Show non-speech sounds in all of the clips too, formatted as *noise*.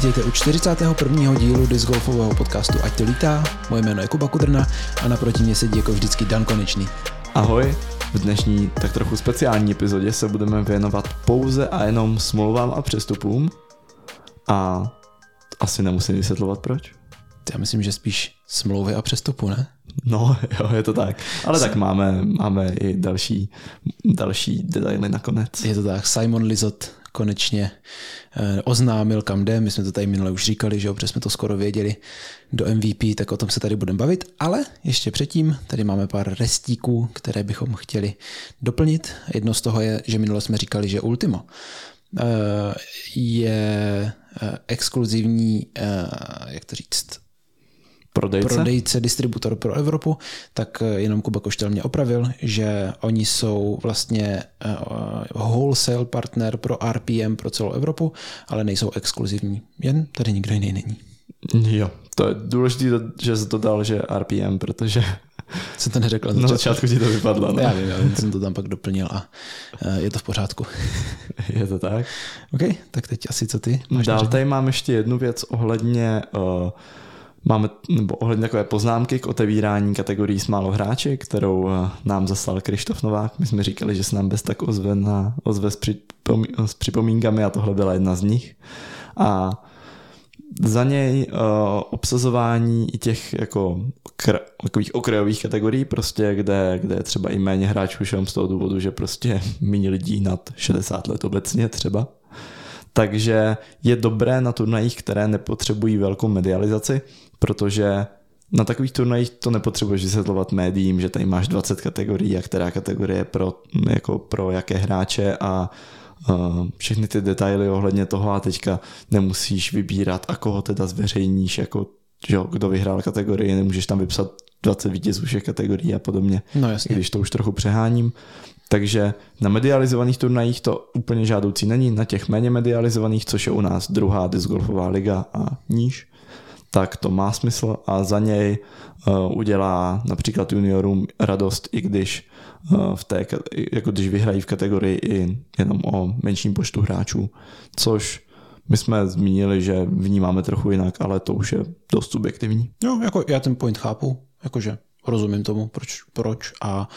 Vítejte u 41. dílu disc golfového podcastu Ať to lítá. Moje jméno je Kuba Kudrna a naproti mě sedí jako vždycky Dan Konečný. Ahoj, v dnešní tak trochu speciální epizodě se budeme věnovat pouze a jenom smlouvám a přestupům a asi nemusím vysvětlovat proč. Já myslím, že spíš smlouvy a přestupu, ne? No, *laughs* jo, je to tak. Ale tak máme, máme i další, další detaily nakonec. Je to tak. Simon Lizot konečně eh, oznámil, kam jde. My jsme to tady minule už říkali, že jo, protože jsme to skoro věděli do MVP, tak o tom se tady budeme bavit. Ale ještě předtím tady máme pár restíků, které bychom chtěli doplnit. Jedno z toho je, že minule jsme říkali, že Ultimo eh, je eh, exkluzivní, jak to říct, prodejce? prodejce, distributor pro Evropu, tak eh, jenom Kuba Koštel mě opravil, že oni jsou vlastně uh, wholesale partner pro RPM pro celou Evropu, ale nejsou exkluzivní. Jen tady nikdo jiný není. Jo, to je důležité, že jsi to dal, že RPM, protože jsem to neřekl. Na začátku ti to vypadlo. No. Já vím, já vím, jsem to tam pak doplnil a uh, je to v pořádku. *laughs* je to tak? OK, tak teď asi co ty? Máš Dál tady mám ještě jednu věc ohledně uh, Máme nebo ohledně takové poznámky k otevírání kategorií s málo hráči, kterou eh, nám zaslal Krištof Novák. My jsme říkali, že se nám bez tak ozve, na, ozve s, připomí, s připomínkami a tohle byla jedna z nich. A za něj uh, obsazování i těch jako kr- takových okrajových kategorií, prostě, kde, kde je třeba i méně hráčů šel z toho důvodu, že prostě *laughs* méně lidí nad 60 let obecně třeba. Takže je dobré na turnajích, které nepotřebují velkou medializaci, protože na takových turnajích to nepotřebuješ vysvětlovat médiím, že tady máš 20 kategorií a která kategorie je pro, jako pro jaké hráče a uh, všechny ty detaily ohledně toho a teďka nemusíš vybírat a koho teda zveřejníš, jako že jo, kdo vyhrál kategorii, nemůžeš tam vypsat 20 vítězů všech kategorií a podobně. No jasně. Když to už trochu přeháním. Takže na medializovaných turnajích to úplně žádoucí není, na těch méně medializovaných, což je u nás druhá disc golfová liga a níž, tak to má smysl a za něj uh, udělá například juniorům radost, i když uh, v té, jako když vyhrají v kategorii i jenom o menším počtu hráčů, což my jsme zmínili, že vnímáme trochu jinak, ale to už je dost subjektivní. No, jako já ten point chápu, jakože rozumím tomu, proč, proč a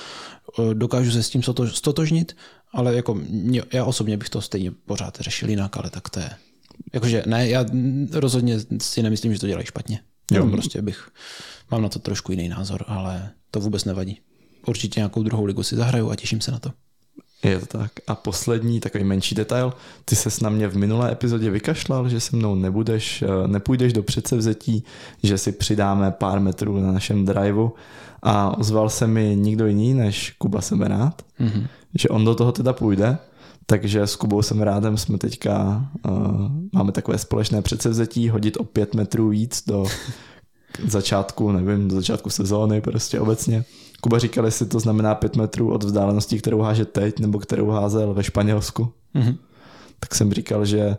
e, dokážu se s tím stotožnit, ale jako já osobně bych to stejně pořád řešil jinak, ale tak to je Jakože ne, já rozhodně si nemyslím, že to dělají špatně. Jo. prostě bych, mám na to trošku jiný názor, ale to vůbec nevadí. Určitě nějakou druhou ligu si zahraju a těším se na to. Je to tak. A poslední takový menší detail. Ty ses na mě v minulé epizodě vykašlal, že se mnou nebudeš, eh, nepůjdeš do předsevzetí, že si přidáme pár metrů na našem driveu a ozval se mi nikdo jiný než Kuba Semerát, mm-hmm. že on do toho teda půjde takže s Kubou Semerádem jsme teďka, uh, máme takové společné předsevzetí, hodit o pět metrů víc do *laughs* začátku, nevím, do začátku sezóny prostě obecně. Kuba říkal, jestli to znamená pět metrů od vzdálenosti, kterou háže teď, nebo kterou házel ve Španělsku. Mm-hmm. Tak jsem říkal, že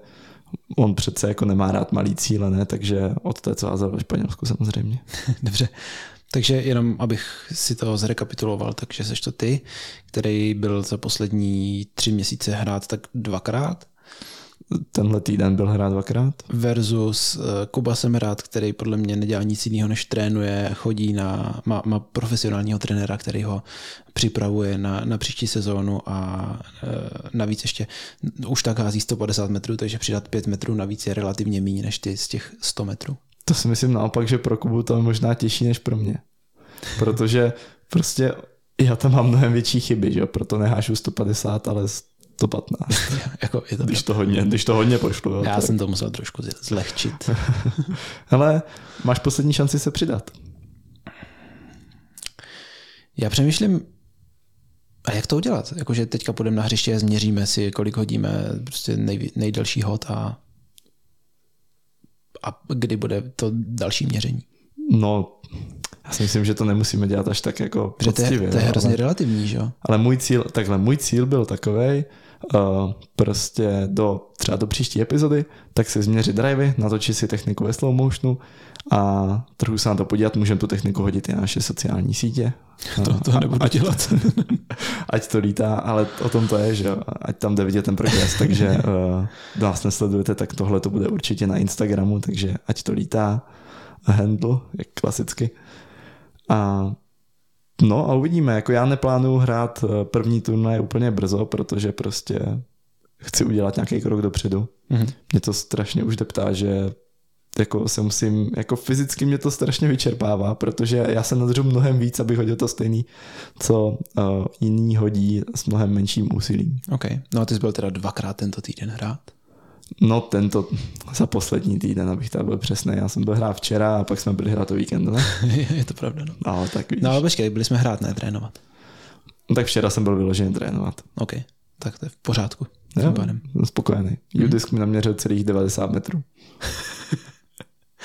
on přece jako nemá rád malý cíle, ne? takže od té, co házel ve Španělsku samozřejmě. *laughs* Dobře. Takže jenom abych si to zrekapituloval, takže seš to ty, který byl za poslední tři měsíce hrát tak dvakrát. Tenhle týden byl hrát dvakrát. Versus eh, Kuba Semerát, který podle mě nedělá nic jiného, než trénuje, chodí na, má, má profesionálního trenéra, který ho připravuje na, na příští sezónu a e, navíc ještě už tak hází 150 metrů, takže přidat 5 metrů navíc je relativně méně než ty z těch 100 metrů. To si myslím naopak, že pro Kubu to je možná těžší než pro mě. Protože prostě já tam mám mnohem větší chyby, že jo? proto nehážu 150, ale 115. *laughs* jako je to když, to hodně, když to hodně pošlu. Jo, já tak. jsem to musel trošku zlehčit. *laughs* ale máš poslední šanci se přidat. Já přemýšlím, a jak to udělat? Jakože teďka půjdeme na hřiště, změříme si, kolik hodíme prostě nej, nejdelší hod a a kdy bude to další měření? No, já si myslím, že to nemusíme dělat až tak jako Protože poctivě. To je, to je hrozně ale, relativní, že jo? Ale můj cíl, takhle, můj cíl byl takový, uh, prostě do třeba do příští epizody, tak si změřit drivey, natočit si techniku ve slow motionu a trochu se na to podívat, můžeme tu techniku hodit i na naše sociální sítě. *laughs* To, to nebudu ať, dělat. *laughs* ať to lítá, ale o tom to je, že ať tam jde vidět ten progres, *laughs* takže uh, kdo nás nesledujete, tak tohle to bude určitě na Instagramu, takže ať to lítá, handle, jak klasicky. A No a uvidíme, jako já neplánuju hrát eh, první turnaj úplně brzo, protože prostě chci udělat nějaký krok dopředu. Mm-hmm. Mě to strašně už deptá, že jako se musím, jako fyzicky mě to strašně vyčerpává, protože já se nadřu mnohem víc, abych hodil to stejný, co uh, jiný hodí s mnohem menším úsilím. OK, no a ty jsi byl teda dvakrát tento týden hrát? No tento za poslední týden, abych tak byl přesný. Já jsem byl hrát včera a pak jsme byli hrát o víkendu, ne? *laughs* je to pravda, no. No, tak víš. No ale počkej, byli jsme hrát, ne trénovat. No, tak včera jsem byl vyložený trénovat. OK, tak to je v pořádku. Jo, jsem spokojený. Mm. Udisk mi naměřil celých 90 metrů.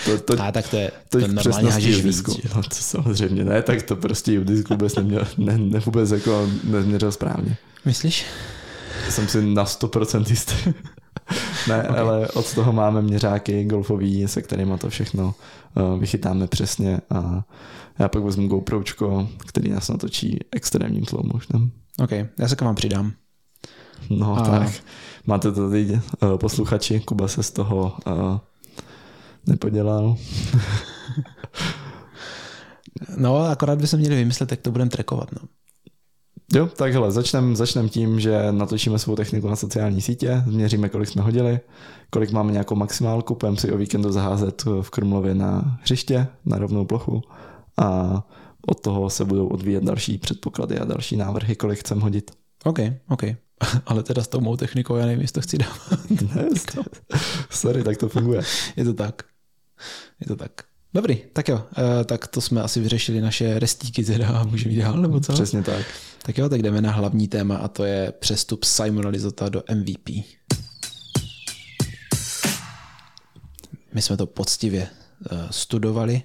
To, to, a tak to je, to, to normálně hažíš víc. No to samozřejmě ne, tak to prostě Udisk vůbec neměl, ne, ne vůbec jako neměřil správně. Myslíš? Jsem si na 100% jistý. *laughs* ne, okay. ale od toho máme měřáky golfový, se kterými to všechno uh, vychytáme přesně a já pak vezmu GoPročko, který nás natočí extrémním slow motionem. OK, já se k vám přidám. No a... tak, máte to tady uh, posluchači, Kuba se z toho uh, nepodělal. *laughs* no, akorát by se měli vymyslet, jak to budeme trackovat. No. Jo, takhle, začneme začnem tím, že natočíme svou techniku na sociální sítě, změříme, kolik jsme hodili, kolik máme nějakou maximálku, půjdeme si o víkendu zaházet v Krumlově na hřiště, na rovnou plochu a od toho se budou odvíjet další předpoklady a další návrhy, kolik chcem hodit. OK, OK. *laughs* Ale teda s tou mou technikou já nevím, jestli to chci dávat. ne, *laughs* sorry, tak to funguje. Je to tak. Je to tak. Dobrý, tak jo, e, tak to jsme asi vyřešili naše restíky teda a můžeme jít dál, nebo co? Přesně tak. Tak jo, tak jdeme na hlavní téma a to je přestup Simona Lizota do MVP. My jsme to poctivě uh, studovali,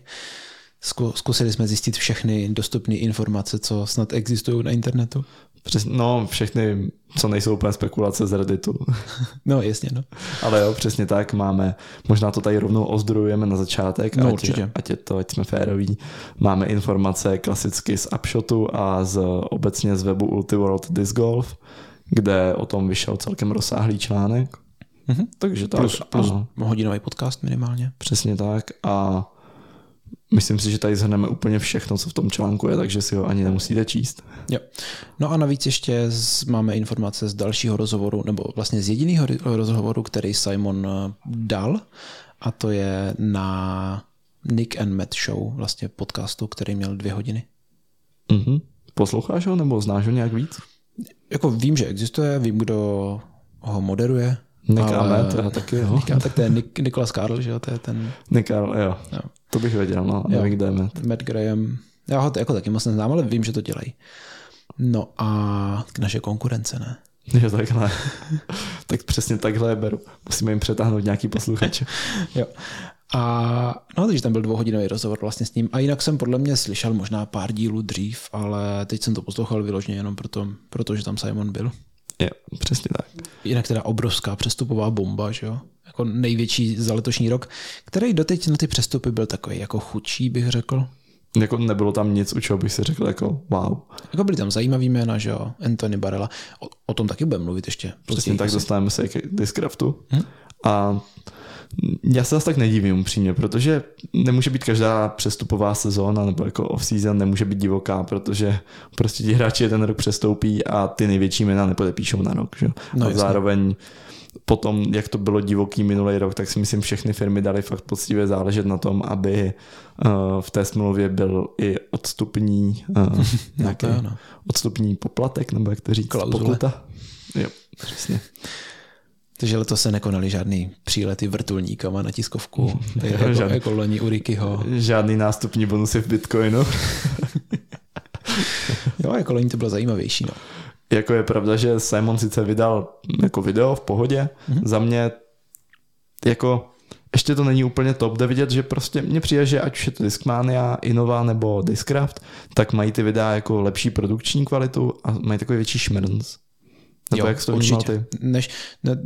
zkusili jsme zjistit všechny dostupné informace, co snad existují na internetu. Přes, no, všechny, co nejsou úplně spekulace z Redditu. *laughs* No, jasně, no. Ale jo, přesně tak, máme, možná to tady rovnou ozdrojujeme na začátek, no, ať, určitě. ať je to, ať jsme féroví. Máme informace klasicky z Upshotu a z, obecně z webu Ultiworld Disc Golf, kde o tom vyšel celkem rozsáhlý článek. Mm-hmm. Takže tak. Plus, plus hodinový podcast minimálně. Přesně tak a Myslím si, že tady zhrneme úplně všechno, co v tom článku je, takže si ho ani nemusíte číst. Jo. No a navíc ještě z, máme informace z dalšího rozhovoru, nebo vlastně z jediného rozhovoru, který Simon eh, dal, a to je na Nick and Matt Show, vlastně podcastu, který měl dvě hodiny. Mm-hmm. Posloucháš ho nebo znáš ho nějak víc? Jako vím, že existuje, vím, kdo ho moderuje, Nick ale... a Matt, já taky jo. *laughs* Nick, tak to je Nick, Nicholas Carl, že jo, to je ten... Nick Carl, jo. jo. To bych věděl, no, nevím, kde je Matt. Matt Graham, já ho jako taky moc neznám, ale vím, že to dělají. No a naše konkurence, ne? *laughs* Jo, takhle. *laughs* tak přesně takhle je beru. Musíme jim přetáhnout nějaký posluchač. *laughs* jo. A no, takže tam byl dvouhodinový rozhovor vlastně s ním. A jinak jsem podle mě slyšel možná pár dílů dřív, ale teď jsem to poslouchal vyloženě jenom proto, protože tam Simon byl. Jo, přesně tak. Jinak teda obrovská přestupová bomba, že jo? Jako největší za letošní rok, který doteď na ty přestupy byl takový jako chudší, bych řekl. Jako nebylo tam nic, u čeho bych si řekl jako wow. Jako byly tam zajímavý jména, že jo, Anthony Barella. O, o tom taky budeme mluvit ještě. Přesně tak dostaneme se k Discraftu. Hm? A já se zase tak nedivím upřímně, protože nemůže být každá přestupová sezóna nebo jako off-season nemůže být divoká, protože prostě ti hráči ten rok přestoupí a ty největší jména nepodepíšou na rok. Že? No, a jasně. zároveň potom, jak to bylo divoký minulý rok, tak si myslím, všechny firmy dali fakt poctivě záležet na tom, aby uh, v té smlouvě byl i odstupní *laughs* uh, nějaký no, no. odstupní poplatek, nebo jak to říct, Klauzule. pokuta. Jo, přesně. Takže letos se nekonaly žádný přílety vrtulníkama na tiskovku, *laughs* jako, žádný, jako loni u Rickyho. Žádný nástupní bonusy v Bitcoinu. *laughs* jo, jako loni to bylo zajímavější. No. Jako je pravda, že Simon sice vydal jako video v pohodě, mm-hmm. za mě jako ještě to není úplně top, jde vidět, že prostě mně přijde, že ať už je to Discmania, Innova nebo Discraft, tak mají ty videa jako lepší produkční kvalitu a mají takový větší šmrnc. Nebo Jo, jak jsi to určitě. ty? Než, ne,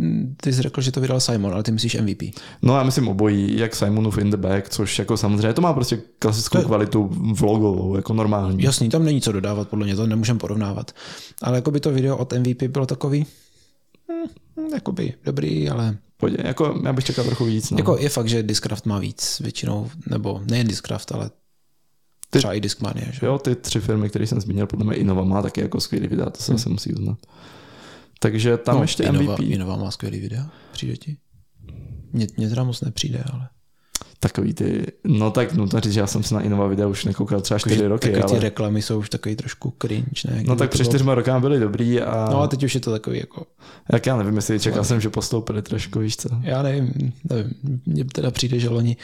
ty jsi řekl, že to vydal Simon, ale ty myslíš MVP. No já myslím obojí, jak Simonův in the back, což jako samozřejmě to má prostě klasickou To kvalitu vlogovou, jako normální. Jasný, tam není co dodávat, podle mě to nemůžeme porovnávat. Ale jako by to video od MVP bylo takový, hm, jakoby dobrý, ale Pojď, jako já bych čekal trochu víc. No. jako je fakt, že Discraft má víc většinou, nebo nejen Discraft, ale Ty- třeba i Discmania, že? Jo, ty tři firmy, které jsem zmínil, podle mě Innova má taky jako skvělý videa, to se asi musí uznat. Takže tam no, ještě Innova, MVP. Innova má skvělý videa, přijde ti? Mně, mně teda moc nepřijde, ale Takový ty, no tak nutno říct, že já jsem se na Innova videa už nekoukal třeba čtyři roky, takový ty ale... reklamy jsou už takový trošku cringe, ne? No tak před bylo- čtyřma rokama byly dobrý a, No a teď už je to takový jako, jak já nevím, jestli čekal jsem, že postoupili trošku, víš co. já nevím, nevím, mně teda přijde, že loni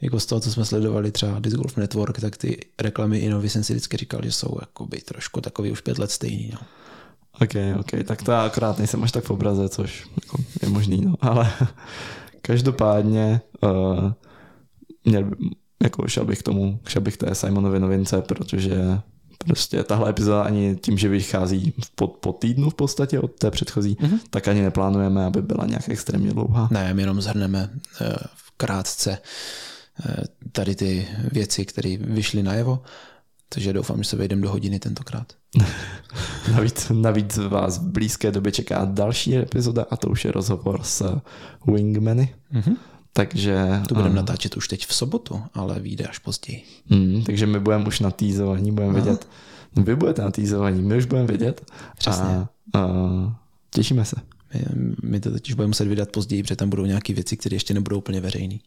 jako z toho, co jsme sledovali třeba Disc Golf Network, tak ty reklamy Innovy jsem si vždycky říkal, že jsou jakoby trošku takový už pět let stejný, no. Ok, ok, tak to já akorát nejsem až tak v obraze, což jako je možný, no, ale *laughs* každopádně uh, měl, jako šel bych k tomu, šel bych k té Simonově novince, protože prostě tahle epizoda ani tím, že vychází po, po týdnu v podstatě od té předchozí, Mhm. tak ani neplánujeme, aby byla nějak extrémně dlouhá. Ne, my jenom zhrneme eh, krátce eh, tady ty věci, které vyšly najevo, takže doufám, že se vejdeme do hodiny tentokrát. *laughs* Navíc, navíc vás v blízké době čeká další epizoda a to už je rozhovor s Wingmany. Mhm. Takže, To budeme eh, natáčet už teď v sobotu, ale vyjde až později. Mm, takže my budeme už na týzovaní, budeme Aha. vědět. Vy budete na týzovaní, my už budeme vědět. Přesně. A, a těšíme se. My, my to totiž budeme muset vydat později, protože tam budou nějaké věci, které ještě nebudou úplně veřejné.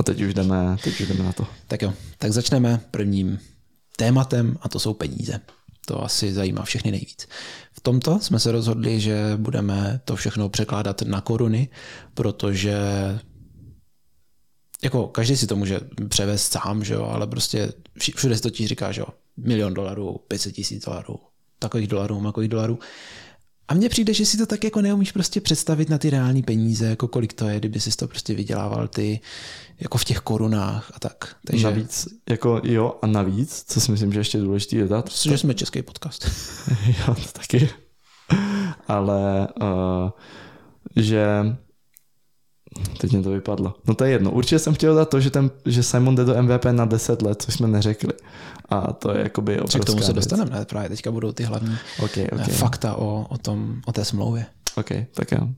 A teď už jdeme, teď už jdeme na to. Tak jo, tak začneme prvním tématem a to jsou peníze. To asi zajímá všechny nejvíc. V tomto jsme se rozhodli, že budeme to všechno překládat na koruny, protože jako každý si to může převést sám, že jo, ale prostě všude se totiž říká, že jo, milion dolarů, 500 tisíc dolarů, takových dolarů, makových dolarů. A mně přijde, že si to tak jako neumíš prostě představit na ty reální peníze, jako kolik to je, kdyby si to prostě vydělával ty jako v těch korunách a tak. Takže Navíc, jako jo a navíc, co si myslím, že ještě je důležitý dodat, že jsme český podcast. *laughs* jo, to taky. Ale uh, že teď mě to vypadlo. No to je jedno. Určitě jsem chtěl dát to, že, ten, že Simon jde do MVP na 10 let, což jsme neřekli. A to je jakoby Tak obrovská k tomu se dostaneme, ne? Právě teďka budou ty hlavní Okay, okay. okay. fakta o, o, tom, o té smlouvě. OK, tak jo.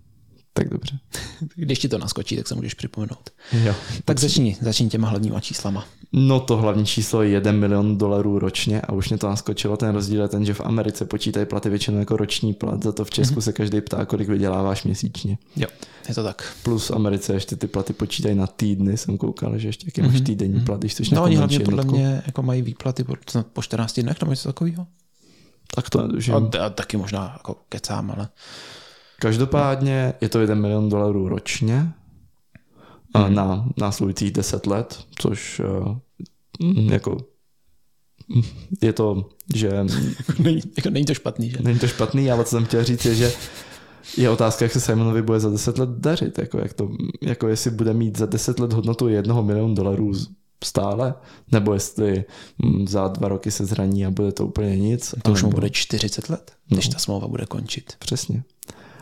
Tak dobře. *laughs* Když ti to naskočí, tak se můžeš připomenout. Jo. Tak začni, začni těma hlavníma číslama. No to hlavní číslo je 1 milion dolarů ročně a už mě to naskočilo. Ten rozdíl je ten, že v Americe počítají platy většinou jako roční plat, za to v Česku se každý ptá, kolik vyděláváš měsíčně. Jo, je to tak. Plus v Americe ještě ty platy počítají na týdny, jsem koukal, že ještě jaký máš týdenní plat, když jsi No oni hlavně podle mě jako mají výplaty po, snad po 14 dnech nebo něco takového. Tak to nedužím. A, a, taky možná jako kecám, ale Každopádně je to 1 milion dolarů ročně a na následujících 10 let, což uh, jako je to, že *laughs* není, jako není to špatný, že? není to špatný, ale co jsem chtěl říct je, že je otázka, jak se Simonovi bude za 10 let dařit, jako, jak to, jako jestli bude mít za 10 let hodnotu jednoho milionu dolarů stále, nebo jestli za dva roky se zraní a bude to úplně nic. To už mu bude 40 let, než No. ta smlouva bude končit. Přesně.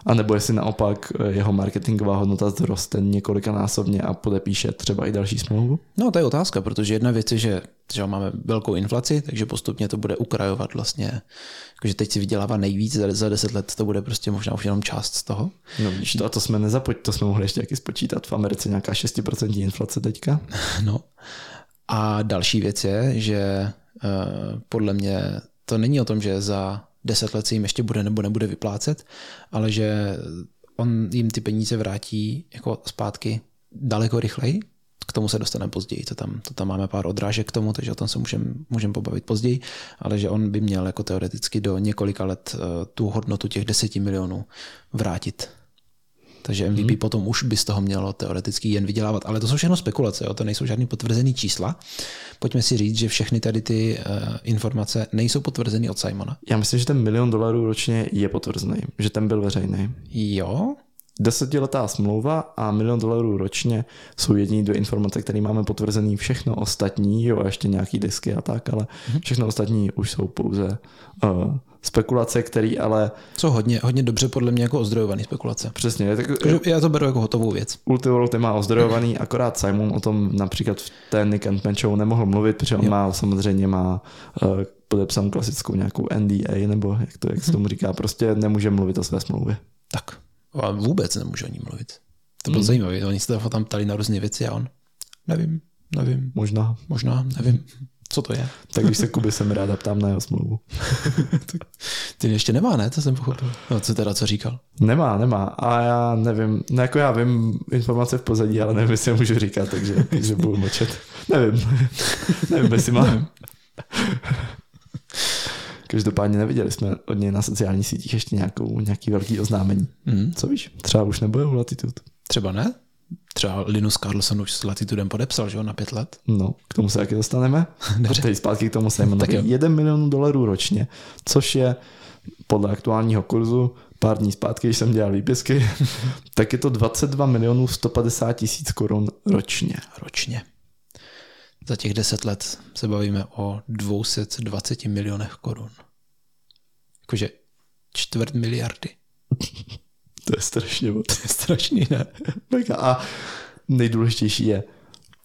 A nebo jestli naopak eh, jeho marketingová hodnota zroste několikanásobně a podepíše třeba i další smlouvu? No to je otázka, protože jedna věc je, že, že máme velkou inflaci, takže postupně to bude ukrajovat vlastně, jakože teď si vydělává nejvíc, za, za 10 let to bude prostě možná už jenom část z toho. No víš, to, a to jsme nezapoč, to jsme mohli ještě taky spočítat. V Americe nějaká 6% inflace teďka. *laughs* No. A další věc je, že uh, podle mě to není o tom, že za 10 let se jim ještě bude nebo nebude vyplácet, ale že on jim ty peníze vrátí jako zpátky daleko rychleji. K tomu se dostaneme později, to tam, to tam máme pár odrážek k tomu, takže o tom se můžeme můžem pobavit později, ale že on by měl jako teoreticky do několika let uh, tu hodnotu těch 10 milionů vrátit. Takže MVP hmm. potom už by z toho mělo teoreticky jen vydělávat. Ale to jsou všechno spekulace, jo? to nejsou žádný potvrzený čísla. Pojďme si říct, že všechny tady ty uh, informace nejsou potvrzeny od Simona. Já myslím, že ten milion dolarů ročně je potvrzený, že ten byl veřejný. Jo, desetiletá smlouva a milion dolarů ročně jsou jediné dvě informace, které máme potvrzený. Všechno ostatní, jo, a ještě nějaký disky a tak, ale Mhm. všechno ostatní už jsou pouze uh, spekulace, které ale Co hodně, hodně dobře podle mě jako ozdrojovaný spekulace. přesně, tak, já to beru jako hotovou věc. Ultivolt má ozdrojovaný, akorát Simon o tom například v té Nick and Man show nemohl mluvit, protože on Jo. má samozřejmě má uh, podepsanou klasickou nějakou NDA, nebo jak to, jak se tomu říká, prostě nemůže mluvit o své smlouvě. Tak. A vůbec nemůžu o ní mluvit. To bylo Hmm. zajímavé. Oni se tam ptali na různé věci a on, nevím, nevím, Možná. možná, nevím, co to je. Tak když se Kuby jsem ráda ptám na jeho smlouvu. *laughs* Ty ještě nemá, ne? To jsem pochopil. No, co teda, co říkal? Nemá, nemá. A já nevím, no jako já vím informace v pozadí, ale nevím, jestli je můžu říkat, takže, takže budu mlčet. Nevím. *laughs* nevím, jestli má. Každopádně neviděli jsme od něj na sociálních sítích ještě nějakou, nějaký velký oznámení. Hmm. Co víš? Třeba už nebude u Latitude. Třeba ne? Třeba Linus Carlson už s Latitudem podepsal, že jo, na pět let. No, k tomu se taky dostaneme. *laughs* Dobře. Teď zpátky k tomu Simonovi. *laughs* Tak jo. 1 milion dolarů ročně, což je podle aktuálního kurzu pár dní zpátky, když jsem dělal výpisky, *laughs* tak je to 22 milionů 150 tisíc korun ročně. Ročně. Za těch deset let se bavíme o 220 milionech korun. Jakože čtvrt miliardy. To je strašně moc. *laughs* To je strašný, ne? Mega. A nejdůležitější je,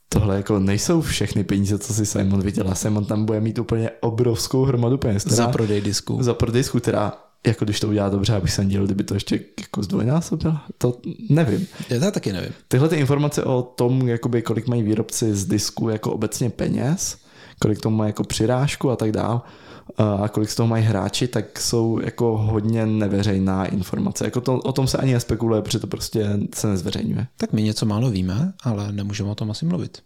tohle jako nejsou všechny peníze, co si Simon vydělá. Simon tam bude mít úplně obrovskou hromadu peněz. která- Za prodej disku. za prodejsku, která jako když to udělá dobře, abych se díl, kdyby to ještě jako zdvojnásobil, to nevím. Já taky nevím. Tyhle ty informace o tom, jakoby, kolik mají výrobci z disku jako obecně peněz, kolik tomu mají jako přirážku a tak dál, a kolik z toho mají hráči, tak jsou jako hodně neveřejná informace. Jako to, o tom se ani nespekuluje, protože to prostě se nezveřejňuje. Tak my něco málo víme, ale nemůžeme o tom asi mluvit.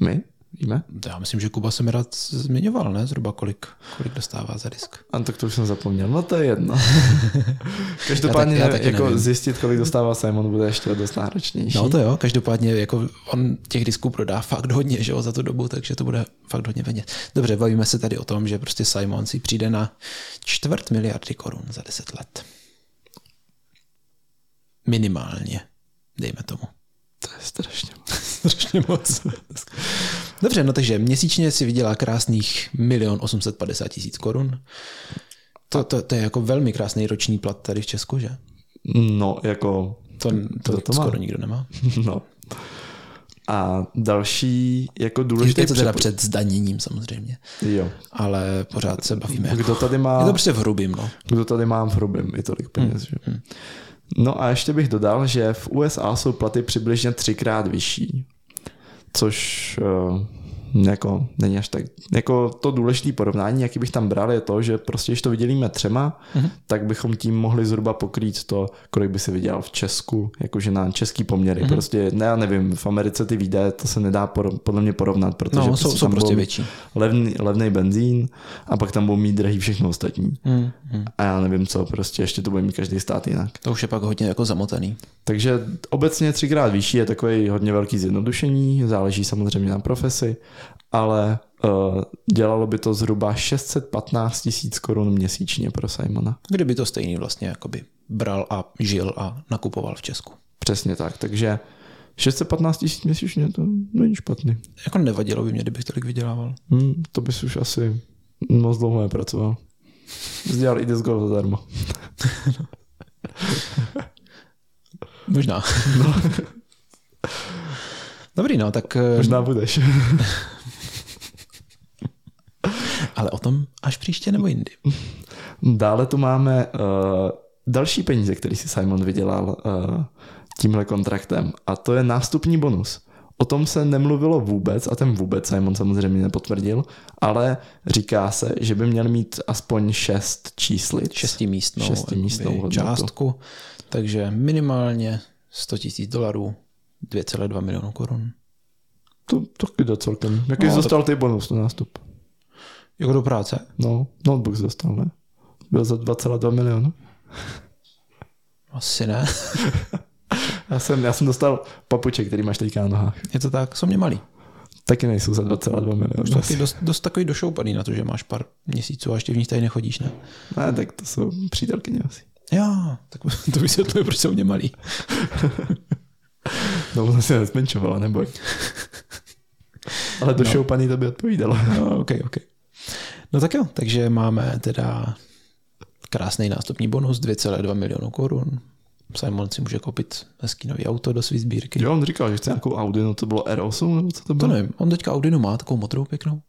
My? Víme? Já myslím, že Kuba se mi rád zmiňoval, ne? Zhruba kolik, kolik dostává za disk. *laughs* A tak to už jsem zapomněl, no to je jedno. *laughs* Každopádně Já tak- já taky jako nevím. zjistit, kolik dostává Simon, bude ještě dost náročnější. No to jo, každopádně jako on těch disků prodá fakt hodně, že jo, za tu dobu, takže to bude fakt hodně peněz. Dobře, bavíme se tady o tom, že prostě Simon si přijde na čtvrt miliardy korun za 10 let. Minimálně, dejme tomu. To je strašně moc. *laughs* Strašně moc. Dobře, no takže měsíčně si vydělá krásných milion 850 tisíc korun. To, to, to, je jako velmi krásný roční plat tady v Česku, že? No, jako, To, to, to to, to má? skoro nikdo nemá. *laughs* no. A další jako Je důležitý to teda přepo- před zdaněním samozřejmě, Jo. ale pořád se bavíme. Jako, Kdo tady má, je to prostě v hrubým, no. kdo tady má v hrubém i tolik peněz, že? No a ještě bych dodal, že v USA jsou platy přibližně třikrát vyšší, což uh, jako není až tak, jako to důležité porovnání, jaký bych tam bral, je to, že prostě, když to vydělíme třema, Mhm. tak bychom tím mohli zhruba pokrýt to, kolik by si vydělal v Česku, jakože na český poměry. Prostě, ne, já nevím, v Americe ty výdaje, to se nedá por, podle mě porovnat, protože No, jsou, jsou tam prostě větší. levný, levný benzín a pak tam budou mít drahý všechno ostatní. Hmm. A já nevím co, prostě ještě to bude mít každý stát jinak. To už je pak hodně jako zamotaný. Takže obecně třikrát vyšší je takový hodně velký zjednodušení, záleží samozřejmě na profesi, ale uh, dělalo by to zhruba 615 tisíc korun měsíčně pro Simona. Kdyby to stejný vlastně jakoby bral a žil a nakupoval v Česku. Přesně tak, takže 615 tisíc měsíčně to není špatný. Jako nevadilo by mě, kdybych tolik vydělával. Hmm, to bys už asi moc dlouho nepracoval. Zdělal i disc golf zadarmo. *laughs* Možná. No. *laughs* Dobrý, no, tak... eh, Možná budeš. *laughs* Ale o tom až příště nebo jindy. *laughs* Dále tu máme uh, další peníze, který si Simon vydělal uh, tímhle kontraktem a to je nástupní bonus. O tom se nemluvilo vůbec a ten vůbec Simon samozřejmě nepotvrdil, ale říká se, že by měl mít aspoň šest číslic. Šestimístnou, Šestimístnou jakoby hodnotu. částku, takže minimálně 100 tisíc dolarů, 2,2 milionu korun. To taky jde celkem. Jaký No, jsi dostal ty bonus na nástup? Jako do práce? No, notebook jsi dostal, ne? Byl za 2,2 milionu. Asi ne. *laughs* Já jsem, já jsem dostal papuče, který máš teďka na nohách. Je to tak, jsou mě malý. Taky nejsou za 2,2 milionu. Už taky dost, dost takový došoupaný na to, že máš pár měsíců a ještě v nich tady nechodíš, ne? Ne, tak to jsou přítelkyně asi. Jo, tak *laughs* to vysvětluje, proč jsou mě malý. *laughs* no, ona se nezmenšovala, neboj. Ale no. paní to by odpovídalo. No, ok, ok. No tak jo, takže máme teda krásný nástupní bonus, 2,2 milionu korun. Simon si může koupit hezký nový auto do své sbírky. Jo, on říkal, že chce nějakou Audi, no to bylo R8, nebo co to bylo? To nevím, on teďka Audinu má, takovou motorovou pěknou.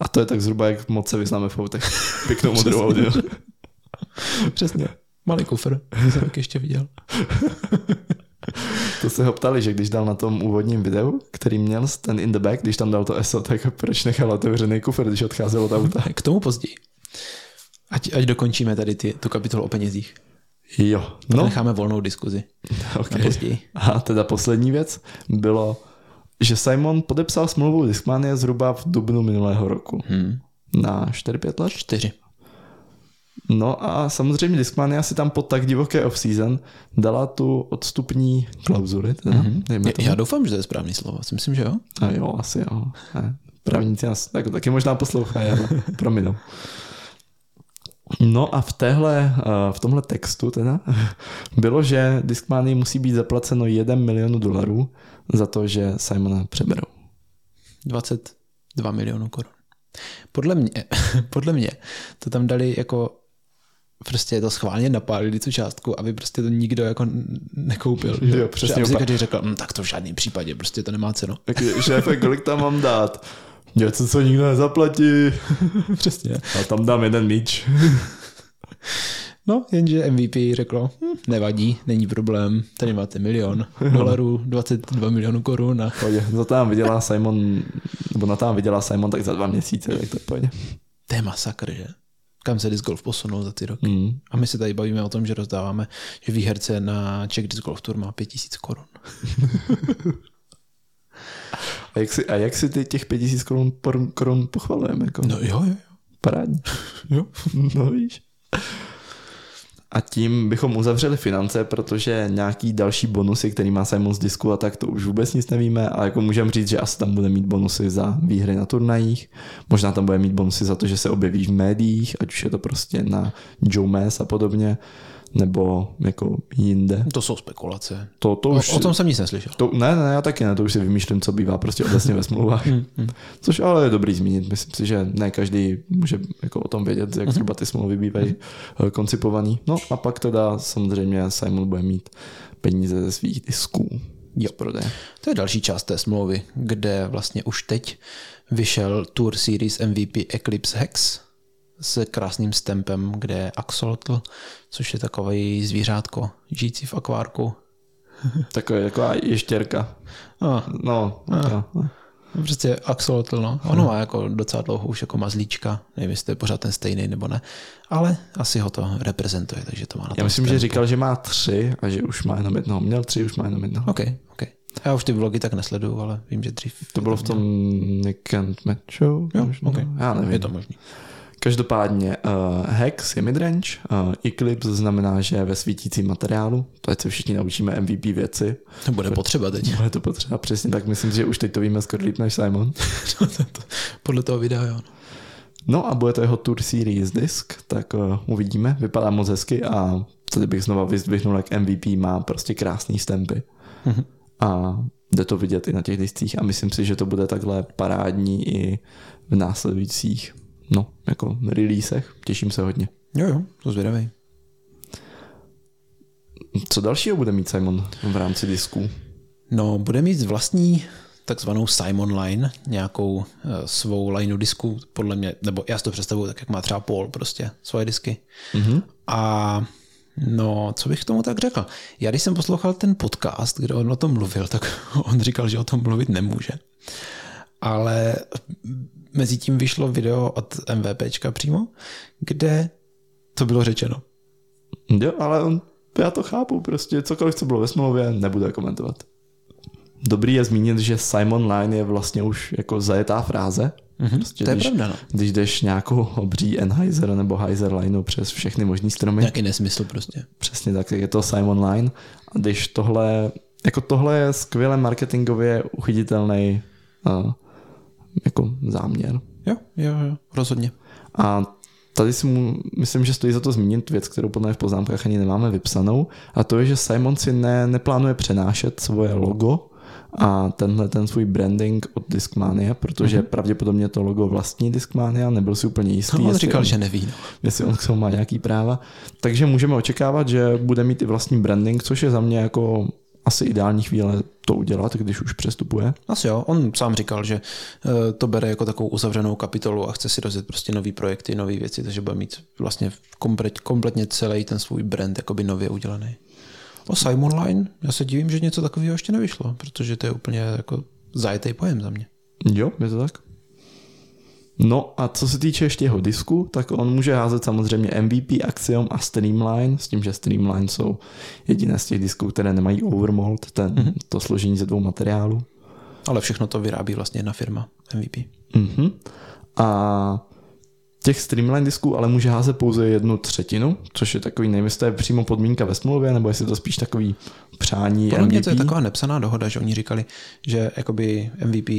A to je tak zhruba, jak moc se vyznáme v autech. *laughs* Pěknou modrou Audi. *laughs* Přesně. Malý kufr, jsem ještě viděl. *laughs* to se ho ptali, že když dal na tom úvodním videu, který měl ten in the back, když tam dal to ESO, tak proč nechal otevřený kufr, když odcházel od auta. K tomu později. Ať, ať dokončíme tady ty, tu kapitolu o penězích. Jo. No. Necháme volnou diskuzi. Okay. později. A teda poslední věc bylo, že Simon podepsal smlouvu Discmania zhruba v dubnu minulého roku. Hmm. Na 4-5 let? 4. No a samozřejmě Discmania si tam po tak divoké off-season dala tu odstupní klauzuli. Teda, mm-hmm. Já doufám, že to je správný slovo. Myslím, že jo. A jo, asi jo. Ne. Právníci nás tak, taky možná poslouchají, *laughs* ale prominou. No a v, téhle, eh, v tomhle textu teda *laughs* bylo, že Discmanii musí být zaplaceno 1 milionu dolarů za to, že Simona přeberou. 22 milionů korun. Podle mě, *laughs* podle mě to tam dali jako prostě to schválně napálili tu částku, aby prostě to nikdo jako nekoupil. Jo, přesně. Aby každý řekl, hm, tak to v žádném případě, prostě to nemá cenu. Tak šéfe, kolik tam mám dát? Něco, co nikdo nezaplatí. *laughs* přesně. A tam dám jeden míč. *laughs* No, jenže MVP řeklo, hm, nevadí, není problém, tady máte milion dolarů, 22 milionů korun. A... Pojde, za to nám vydělá Simon, nebo na tam vydělá Simon tak za dva měsíce, tak to pojde. To je masakr, že? Kam se disc golf posunul za ty roky. Mm. A my se tady bavíme o tom, že rozdáváme, že výherce na Czech Disc Golf Tour má 5000 korun. *laughs* a, jak si, a jak si ty těch 5000 korun, korun pochvalujeme? Jako? No jo, jo, jo. Parádní. jo. *laughs* no víš. A tím bychom uzavřeli finance, protože nějaký další bonusy, který má Simon z disku a tak, to už vůbec nic nevíme, ale jako můžeme říct, že asi tam bude mít bonusy za výhry na turnajích, možná tam bude mít bonusy za to, že se objeví v médiích, ať už je to prostě na Joe Mass a podobně nebo jako jinde. To jsou spekulace. To, to už, o, o tom jsem nic neslyšel. To, ne, ne, já taky ne, to už si vymýšlím, co bývá prostě obecně ve smlouvách. Hmm, hmm. Což ale je dobrý zmínit. Myslím si, že ne každý může jako o tom vědět, jak mhm. zhruba ty smlouvy bývají eh, koncipovaný. No a pak teda samozřejmě Simon bude mít peníze ze svých disků. Jo. Prodeje. To je další část té smlouvy, kde vlastně už teď vyšel Tour Series MVP Eclipse Hex, s krásným stempem, kde je axolotl, což je takový zvířátko žijící v akvárku. *laughs* Takový, taková ještěrka. A. No, a. No. Prostě axolotl, no. Ono má jako docela dlouho už jako mazlíčka. Nevím, jestli to je pořád ten stejný nebo ne. Ale asi ho to reprezentuje, takže to má na Já myslím, stempu. že říkal, že má tři a že už má jenom jednoho. Měl tři, už má jenom jednoho. OK, OK. Já už ty vlogy tak nesleduju, ale vím, že dřív... To bylo v tom Nick and Matt show? Jo, okay. Já nevím. Je to možný. Každopádně uh, Hex je midrange, uh, Eclipse znamená, že je ve svítícím materiálu, to se všichni naučíme MVP věci. To bude potřeba teď. Bude to potřeba, přesně tak, myslím, že už teď to víme skoro líp než Simon. *laughs* Podle toho videa, jo. No a bude to jeho Tour Series disk, tak uh, uvidíme, vypadá moc hezky a tady bych znova vyzdvihnul, jak MVP má prostě krásný stempy. Mm-hmm. A jde to vidět i na těch discích a myslím si, že to bude takhle parádní i v následujících no, jako releasech. Těším se hodně. Jo, jo, to zvědavej. Co dalšího bude mít Simon v rámci disku? No, bude mít vlastní takzvanou Simon Line, nějakou uh, svou lineu disku, podle mě, nebo já si to představuju tak, jak má třeba Paul prostě svoje disky. Mm-hmm. A no, co bych k tomu tak řekl? Já když jsem poslouchal ten podcast, kde on o tom mluvil, tak *laughs* on říkal, že o tom mluvit nemůže. Ale mezi tím vyšlo video od MVPčka přímo, kde to bylo řečeno. Jo, ale on, já to chápu, prostě cokoliv, co bylo ve smlouvě, nebude komentovat. Dobrý je zmínit, že Simon Line je vlastně už jako zajetá fráze. Mm-hmm, prostě, to je když, pravda, no. Když jdeš nějakou obří Enheiser nebo Heiser lineu přes všechny možný stromy. Nějaký nesmysl prostě. Přesně tak, je to Simon Line. A když tohle, jako tohle je skvěle marketingově uchytitelný uh, jako záměr. Jo, jo, jo, rozhodně. A tady si mu, myslím, že stojí za to zmínit věc, kterou podle mě v poznámkách ani nemáme vypsanou, a to je, že Simon si ne, neplánuje přenášet svoje logo a tenhle ten svůj branding od Discmania, protože mm-hmm. pravděpodobně to logo vlastní Discmania, nebyl si úplně jistý. No, on říkal, on, že neví. No. Jestli on k tomu má nějaký práva. Takže můžeme očekávat, že bude mít i vlastní branding, což je za mě jako asi ideální chvíle to udělat, když už přestupuje. Asi jo, on sám říkal, že eh, to bere jako takovou uzavřenou kapitolu a chce si rozjet prostě nový projekty, nové věci, takže bude mít vlastně kompletně celý ten svůj brand jakoby nově udělaný. O Simon Line, já se divím, že něco takového ještě nevyšlo, protože to je úplně jako zajetý pojem za mě. Jo, je to tak. No a co se týče ještě jeho disku, tak on může házet samozřejmě MVP, Axiom a Streamline, s tím, že Streamline jsou jediné z těch disků, které nemají overmold, ten, mm-hmm. to složení ze dvou materiálů. Ale všechno to vyrábí vlastně jedna firma, MVP. Mm-hmm. A těch Streamline disků ale může házet pouze jednu třetinu, což je takový, nevím, jestli to je přímo podmínka ve smlouvě, nebo jestli to spíš takový přání Podle MVP. mě to je taková nepsaná dohoda, že oni říkali, že jakoby MVP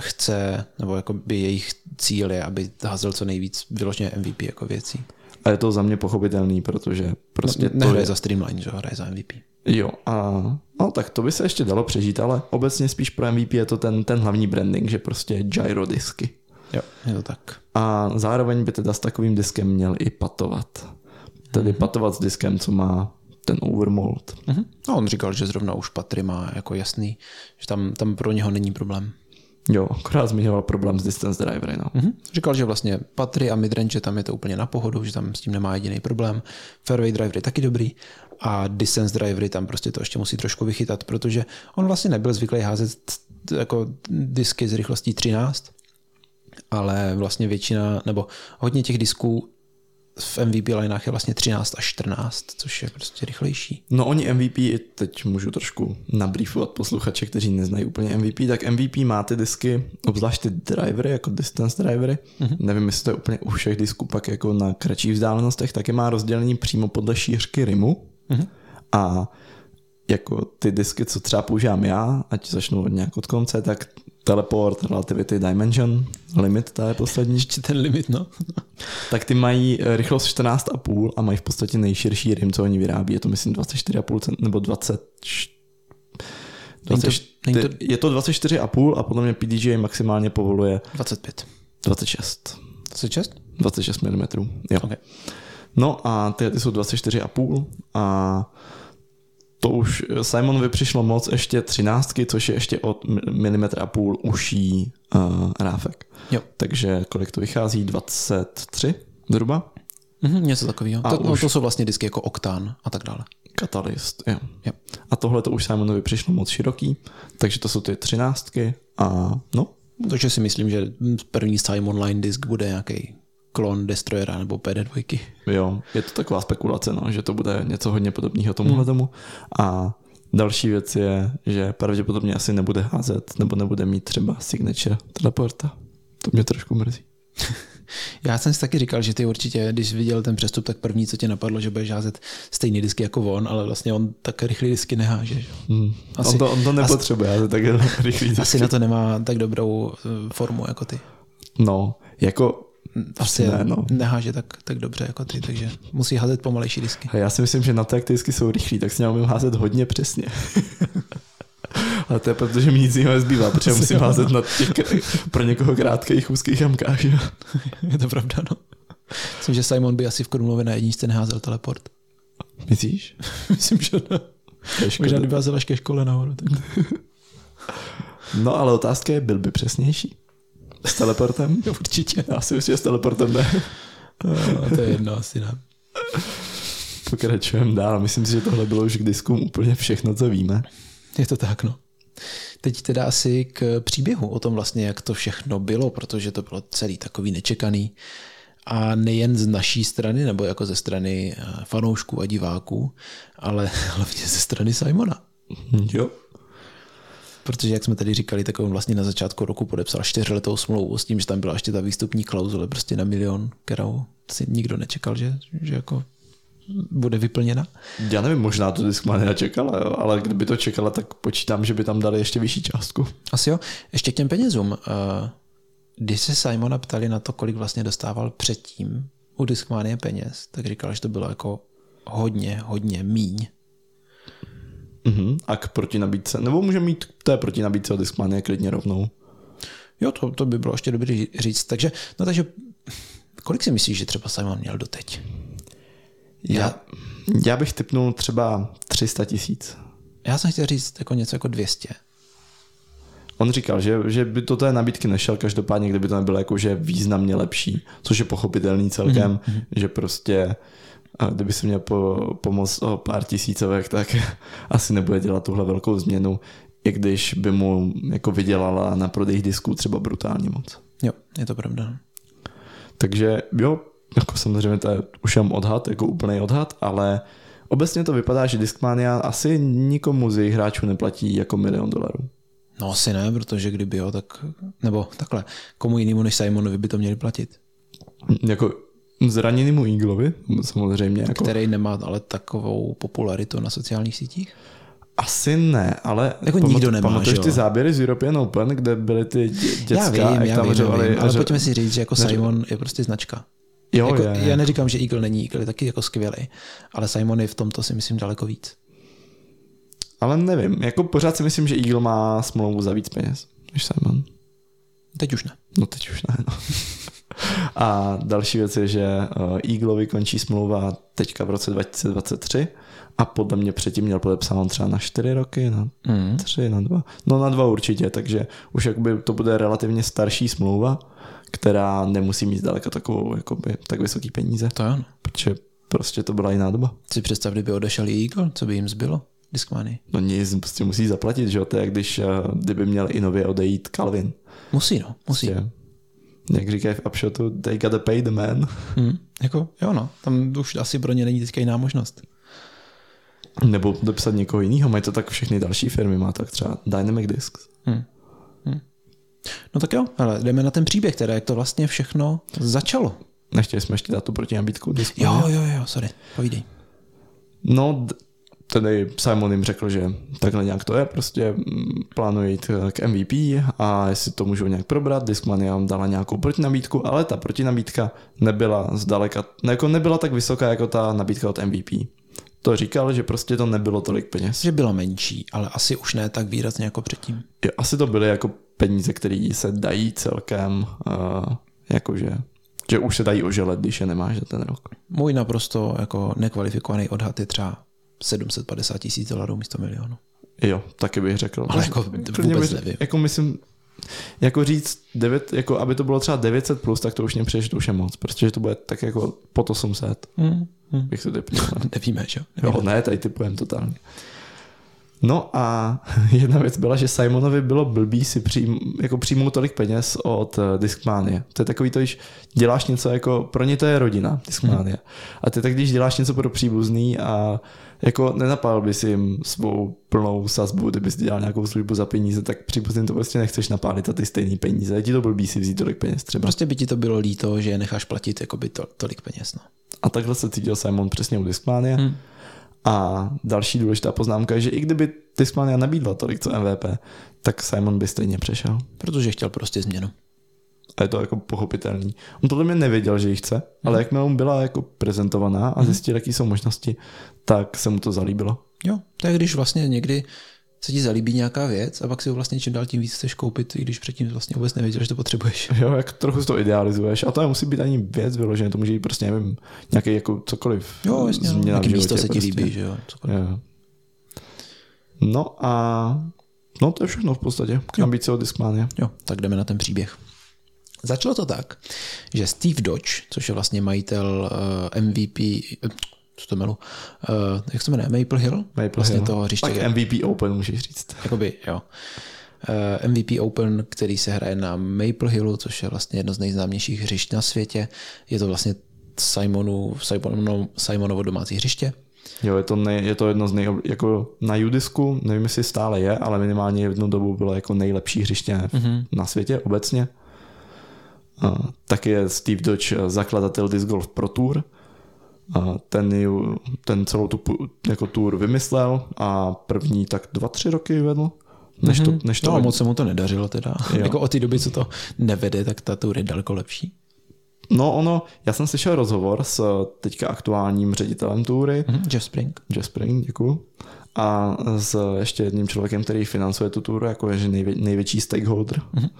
chce, nebo jakoby jejich cíl je, aby házel co nejvíc vyloženě MVP jako věcí. A je to za mě pochopitelný, protože prostě no, to je... za Streamline, že hraje za MVP. Jo, a no tak to by se ještě dalo přežít, ale obecně spíš pro MVP je to ten, ten hlavní branding, že prostě gyro disky. Jo, je to tak. A zároveň by teda s takovým diskem měl i patovat. Tedy mm-hmm. patovat s diskem, co má ten overmold. Mm-hmm. No on říkal, že zrovna už Patry má jako jasný, že tam, tam pro něho není problém. Jo, akorát zmiňoval problém s distance drivery. No. Mm-hmm. Říkal, že vlastně patry a midrange tam je to úplně na pohodu, že tam s tím nemá jediný problém. Fairway drivery taky dobrý a distance drivery tam prostě to ještě musí trošku vychytat, protože on vlastně nebyl zvyklý házet jako disky s rychlostí 13, ale vlastně většina, nebo hodně těch disků v MVP lineách je vlastně 13 až 14, což je prostě rychlejší. No oni MVP, teď můžu trošku nabrýfovat posluchače, kteří neznají úplně MVP, tak MVP má ty disky, obzvlášť ty drivery, jako distance drivery. Mm-hmm. Nevím, jestli to je úplně u všech disků, pak jako na kratších vzdálenostech, taky má rozdělení přímo podle šířky rimu. Mm-hmm. A jako ty disky, co třeba používám já, ať začnu od nějak od konce, tak Teleport, Relativity, Dimension, Limit, to je poslední. Ještě ten limit, no. *laughs* tak ty mají eh, rychlost 14,5 a mají v podstatě nejširší rim, co oni vyrábí. Je to myslím 24,5 nebo 20, 20 není to, není to... Je to 24,5 a podle mě PDJ maximálně povoluje 25. 26. 26? 26 mm. Jo. Okay. No a ty, ty jsou 24,5 a to už Simonovi přišlo moc ještě třináctky, což je ještě od milimetra a půl uší uh, ráfek. Jo. Takže kolik to vychází? 23 zhruba? Mm-hmm, něco takového. To, no, to jsou vlastně disky jako Octane a tak dále. Katalyst, jo. jo. A tohle to už Simonovi přišlo moc široký, takže to jsou ty třináctky a no. Takže si myslím, že první Simon Line disk bude nějaký klon Destroyera nebo PD2. Jo, je to taková spekulace, no, že to bude něco hodně podobného tomuhle hmm. tomu. A další věc je, že pravděpodobně asi nebude házet nebo nebude mít třeba signature teleporta. To mě trošku mrzí. *laughs* Já jsem si taky říkal, že ty určitě, když viděl ten přestup, tak první, co tě napadlo, že budeš házet stejný disky jako on, ale vlastně on tak rychlý disky neháže. Že? Hmm. Asi, on, to, on to nepotřebuje, asi, tak rychlý *laughs* disky. Asi na to nemá tak dobrou eh, formu jako ty. No, jako asi ne, no. neháže tak, tak dobře jako ty, takže musí házet pomalejší disky. A já si myslím, že na to, jak ty disky jsou rychlí, tak si já umím házet hodně přesně. *laughs* Ale to je proto, že mi nic jiného nezbývá, protože musím házet na těch pro někoho krátkých úzkých jamkách. *laughs* Je to pravda, no. Myslím, že Simon by asi v Krumlově na jedničce neházel teleport. Myslíš? *laughs* Myslím, že ne. Možná kdyby házel až ke škole nahoru. Tak... no ale otázka je, byl by přesnější. S teleportem? *laughs* Určitě. Já si myslím, že s teleportem ne. *laughs* No, to je jedno, asi ne. Pokračujeme dál. Myslím si, že tohle bylo už k diskům úplně všechno, co víme. Je to tak, no. Teď teda asi k příběhu o tom vlastně, jak to všechno bylo, protože to bylo celý takový nečekaný. A nejen z naší strany, nebo jako ze strany eh, fanoušků a diváků, ale *laughs* hlavně ze strany Simona. Jo protože jak jsme tady říkali, tak on vlastně na začátku roku podepsal čtyřletou smlouvu s tím, že tam byla ještě ta výstupní klauzule prostě na milion, kterou si nikdo nečekal, že, že jako bude vyplněna. Já nevím, možná to Discmania čekala, jo, ale kdyby to čekala, tak počítám, že by tam dali ještě vyšší částku. Asi jo. Ještě k těm penězům. Eh, když se Simona ptali na to, kolik vlastně dostával předtím u Discmania peněz, tak říkal, že to bylo jako hodně, hodně míň. Uh-huh. A k protinabídce, nebo může mít k té protinabídce od Discmania klidně rovnou. Jo, to, to by bylo ještě dobrý říct. Takže, no takže, kolik si myslíš, že třeba Simon měl doteď? Já, já bych typnul třeba 300 tisíc. Já jsem chtěl říct jako něco jako 200. On říkal, že, že by do té nabídky nešel, každopádně, kdyby to nebylo jako, že významně lepší, což je pochopitelný celkem, mm-hmm. že prostě a kdyby si měl po, pomoct o pár tisícovek, tak *laughs* asi nebude dělat tuhle velkou změnu, i když by mu jako vydělala na prodej disků třeba brutálně moc. Jo, je to pravda. Takže jo, jako samozřejmě to je už jen odhad, jako úplný odhad, ale obecně to vypadá, že Discmania asi nikomu z jejich hráčů neplatí jako milion dolarů. No asi ne, protože kdyby jo, tak, nebo takhle, komu jinému než Simonovi by to měli platit. Jako zraněnému Eaglovi, samozřejmě. Jako... Který nemá ale takovou popularitu na sociálních sítích? Asi ne, ale jako pamat, nikdo nemá, pamatuješ ty záběry z European Open, kde byly ty děcka, já vím, jak já tam vím, vím, ale pojďme si říct, že jako. Simon je prostě značka. Jo, jako, je, je. Já neříkám, že Eagle není Eagle, je taky jako skvělý, ale Simon je v tomto si myslím daleko víc. Ale nevím, jako pořád si myslím, že Eagle má smlouvu za víc peněz než Simon. Teď už ne. No teď už ne, no. A další věc je, že eh, Eagleovi končí smlouva teďka v roce 2023 a podle mě předtím měl podepsáno třeba na čtyři roky, na Mm. tři, na dva. No na dva určitě, takže už jakoby to bude relativně starší smlouva, která nemusí mít zdaleka takovou, jakoby, tak vysoký peníze, To jo. protože prostě to byla jiná doba. Si představ, kdyby odešel Eagle, co by jim zbylo? Discmany. No nic, prostě musí zaplatit, že jo, to je jak když, eh, kdyby měl i nově odejít Calvin. Musí, no, musí. Prostě, jak říkají v Upshotu, they gotta pay the man. Hmm. Jako, jo no, tam už asi pro ně není teďka jiná možnost. Nebo dopsat někoho jiného, mají to tak všechny další firmy, má tak třeba Dynamic Discs. Hmm. Hmm. No tak jo, ale jdeme na ten příběh, teda jak to vlastně všechno začalo. Nechtěli jsme ještě dát tu protinabídku. Jo, jo, jo, sorry, povídej. No, d- tedy Simon jim řekl, že takhle nějak to je, prostě mm, plánuje jít eh, k MVP a jestli to můžou nějak probrat, Discmania vám dala nějakou protinabídku, ale ta protinabídka nebyla zdaleka, ne, jako nebyla tak vysoká jako ta nabídka od MVP. To říkal, že prostě to nebylo tolik peněz. Že byla menší, ale asi už ne tak výrazně jako předtím. Jo, asi to byly jako peníze, které se dají celkem, uh, jakože, že už se dají oželet, když je nemáš za ten rok. Můj naprosto jako nekvalifikovaný odhad je třeba 750 tisíc dolarů místo milionu. Jo, taky bych řekl. Ale jako vůbec bych- nevím. Jako myslím, jako říct, 9, jako aby to bylo třeba 900 plus, tak to už mě přijde, že to už je moc, protože to bude tak jako pod 800, Hmm. Hmm. bych se typnul. *laughs* Nevíme, že jo? Jo, Nevíme. ne, tady typujem totálně. No a *laughs* jedna věc byla, že Simonovi bylo blbý si přijm, jako přijmout tolik peněz od eh, Discmanie. To je takový to, když děláš něco jako, pro ně to je rodina, Discmanie. A ty tak, když děláš něco pro příbuzný a jako nenapál by si jim svou plnou sazbu, kdybys dělal nějakou službu za peníze, tak příbuzným to prostě nechceš napálit a ty stejný peníze. Je ti to blbý si vzít tolik peněz třeba. Prostě by ti to bylo líto, že je necháš platit jakoby to, tolik peněz. No. A takhle se cítil Simon přesně u Discmania. Hmm. A další důležitá poznámka je, že i kdyby Discmania nabídla tolik co MVP, tak Simon by stejně přešel. Protože chtěl prostě změnu. A je to jako pochopitelný. On podle mě nevěděl, že ji chce, ale Mhm. jakmile mu byla jako prezentovaná a zjistil, jaký jsou možnosti, tak se mu to zalíbilo. Jo, to je když vlastně někdy se ti zalíbí nějaká věc a pak si ho vlastně čím dál tím víc chceš koupit, i když předtím vlastně vůbec nevěděl, že to potřebuješ. *laughs* Jo, jak trochu to idealizuješ. A to nemusí být ani věc vyloženě, to může být prostě, nevím, nějaký jako cokoliv. Jo, jasně, no. nějaký místo se ti prostě. líbí, že jo. Cokoliv. Jo. No a no to je všechno v podstatě k nabídce od Discmania. Jo, tak jdeme na ten příběh. Začalo to tak, že Steve Dodge, což je vlastně majitel uh, MVP, eh, co to jmenu, uh, jak se jmenuje, Maple Hill? Maple vlastně Hill. toho hřiště. Tak MVP Open můžeš říct. *laughs* Jakoby, jo. MVP Open, který se hraje na Maple Hillu, což je vlastně jedno z nejznámějších hřišť na světě. Je to vlastně Simonu, Simonu, Simonovo domácí hřiště. Jo, je to, nej, je to jedno z nej, jako na Judisku, nevím, jestli stále je, ale minimálně jednu dobu bylo jako nejlepší hřiště mm-hmm. na světě obecně. A taky je Steve Dodge eh, zakladatel Disc Golf Pro Tour. A ten, ju- ten celou tu jako tour vymyslel a první tak dva, tři roky vedl, než to, než to No, moc se mu to nedařilo teda. Jo. *laughs* jako od té doby, co to nevede, tak ta tour je daleko lepší. No ono, já jsem slyšel rozhovor s teďka aktuálním ředitelem tury. Mm-hmm. Jeff Spring. Jeff Spring, děkuju. A s ještě jedním člověkem, který financuje tu turu, jako je že nejvě, největší stakeholder. Mm-hmm.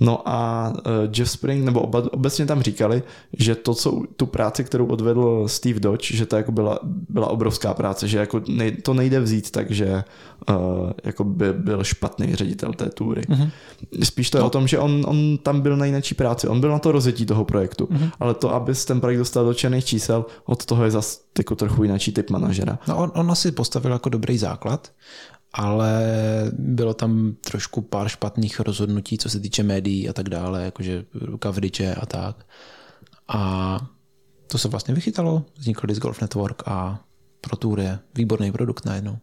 No a uh, Jeff Spring, nebo oba, obecně tam říkali, že to, co tu práci, kterou odvedl Steve Dodge, že to jako byla, byla obrovská práce, že jako nej, to nejde vzít tak, že uh, jako by byl špatný ředitel té tury. Mm-hmm. Spíš to je no. o tom, že on, on tam byl na jiné práci, on byl na to rozjetí toho projektu, mm-hmm. ale to, aby ten projekt dostal do černých čísel, od toho je zase jako trochu jiný typ manažera. No on, on asi postavil jako dobrý základ, ale bylo tam trošku pár špatných rozhodnutí, co se týče médií a tak dále, jakože coverage a tak. A to se vlastně vychytalo, vznikl Disc Golf Network a Pro Tour je výborný produkt najednou.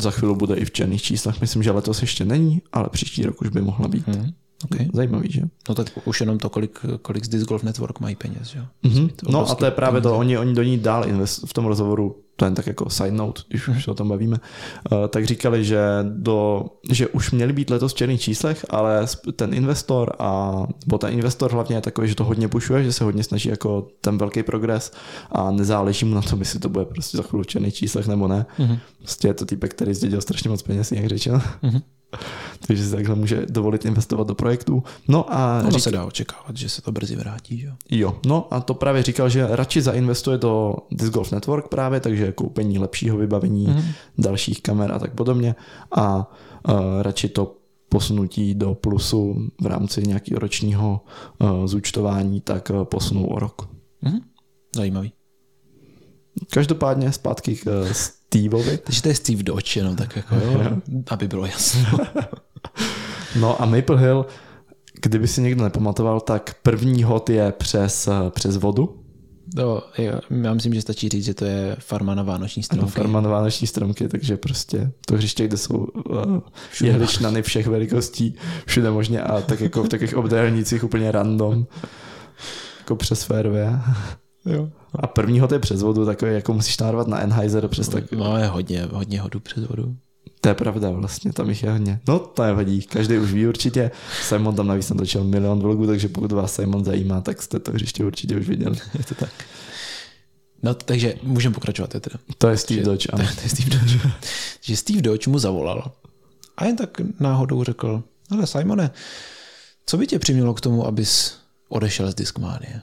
Za chvíli bude i v černých číslech, myslím, že letos ještě není, ale příští rok už by mohla být. Hmm. Okay. Zajímavý, že? No tak už jenom to, kolik, kolik z Disc Golf Network mají peněz, že? Mm-hmm. No a to je právě peněz. to, oni, oni do ní dál invest, v tom rozhovoru to je tak jako side note, když už se o tom bavíme, uh, tak říkali, že, do, že už měli být letos v černých číslech, ale ten investor a, bo ten investor hlavně je takový, že to hodně pušuje, že se hodně snaží jako ten velký progres a nezáleží mu na tom, jestli to bude prostě za chvíli v černých číslech nebo ne. Mm-hmm. Prostě je to týpek, který zdědil strašně moc peněz, jak řečeno. Mm-hmm. *laughs* Takže si takhle může dovolit investovat do projektů. No a ono řík... se dá očekávat, že se to brzy vrátí. Jo? jo, no a to právě říkal, že radši zainvestuje do Disc Golf Network právě, takže koupení lepšího vybavení, mm-hmm. dalších kamer a tak podobně a uh, radši to posunutí do plusu v rámci nějakého ročního uh, zúčtování, tak uh, posunou o rok. Mm-hmm. Zajímavý. Každopádně zpátky k uh, Steveovi. Takže to je Steve Dodge, jenom tak jako, jo, aby bylo jasno. *laughs* no a Maple Hill, kdyby si někdo nepamatoval, tak první hod je přes, přes vodu. No, jo, já myslím, že stačí říct, že to je farma na vánoční stromky. Ano, farma na vánoční stromky, takže prostě to hřiště, kde jsou uh, jehličnany všech velikostí, všude možně a tak jako v takových obdélnících úplně random, jako přes fairway. Jo. A prvního to je přes vodu, takový jako musíš nárvat na Enheiser přes tak. No je hodně, hodně hodu přes vodu. To je pravda vlastně, tam jich je hodně. No to je hodí, každý už ví určitě. Simon tam navíc natočil milion vlogů, takže pokud vás Simon zajímá, tak jste to hřiště určitě už viděli. *laughs* je to tak. No, takže můžeme pokračovat. Je teda. To je Steve Dodge, *laughs* ano. To je Steve Dodge. že Steve Dodge mu zavolal a jen tak náhodou řekl, ale Simone, co by tě přimělo k tomu, abys odešel z Discmania?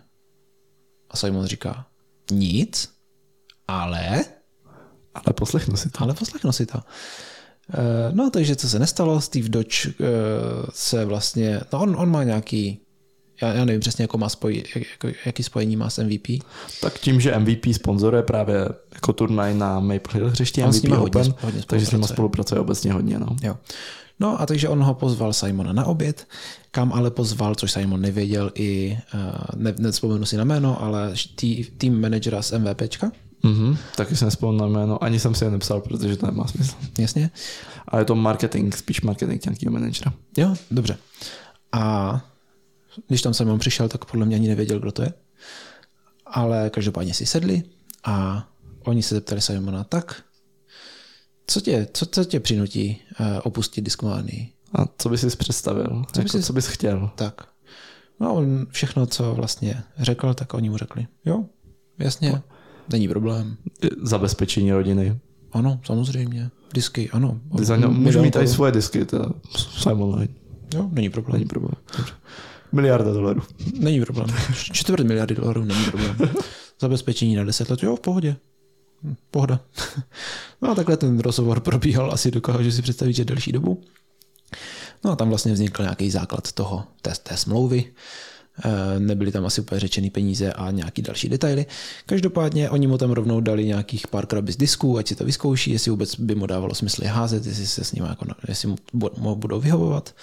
A Simon říká, nic, ale... Ale poslechnu si to. Ale poslechnu si to. Eh, no, takže co se nestalo, Steve Dodge eh, se vlastně, no on, on má nějaký, já, já nevím přesně, jako má spoj, jako, jaký spojení má s MVP. Tak tím, že MVP sponzoruje právě jako turnaj na Maple Hill hřiště MVP Open, hodně, hodně takže s nimi spolupracuje obecně hodně. No. Jo. No a takže on ho pozval Simona na oběd, kam ale pozval, což Simon nevěděl i, eh, ne, nevzpomenu si na jméno, ale tý, tým manažera z MVPčka. Mm-hmm, taky jsem nespomněl na jméno, ani jsem si je nepsal, protože to nemá smysl. Jasně. A je to marketing, spíš marketing nějakého manažera. Jo, dobře. A když tam Simon přišel, tak podle mě ani nevěděl, kdo to je. Ale každopádně si sedli a oni se zeptali Simona, tak co tě, co, co tě přinutí uh, opustit diskování? A co bys si představil? Co, jako, bys, co bys chtěl? Tak. No on všechno, co vlastně řekl, tak oni mu řekli. Jo, jasně, no. není problém. Zabezpečení rodiny. Ano, samozřejmě. Disky, ano. Design, můžu mít i svoje disky, to Simon Line. Jo, není problém. Není problém. Dobře. Miliarda dolarů. Není problém. Čtvrt miliardy dolarů není problém. *laughs* Zabezpečení na 10 let, jo, v pohodě. Pohoda. *laughs* No a takhle ten rozhovor probíhal asi dokáže si představit, delší dobu. No a tam vlastně vznikl nějaký základ toho, té, té smlouvy. E, nebyly tam asi úplně řečený peníze a nějaký další detaily. Každopádně oni mu tam rovnou dali nějakých pár krabic disků, ať si to vyzkouší, jestli vůbec by mu dávalo smysl je házet, jestli se s ním jako, jestli mu budou vyhovovat.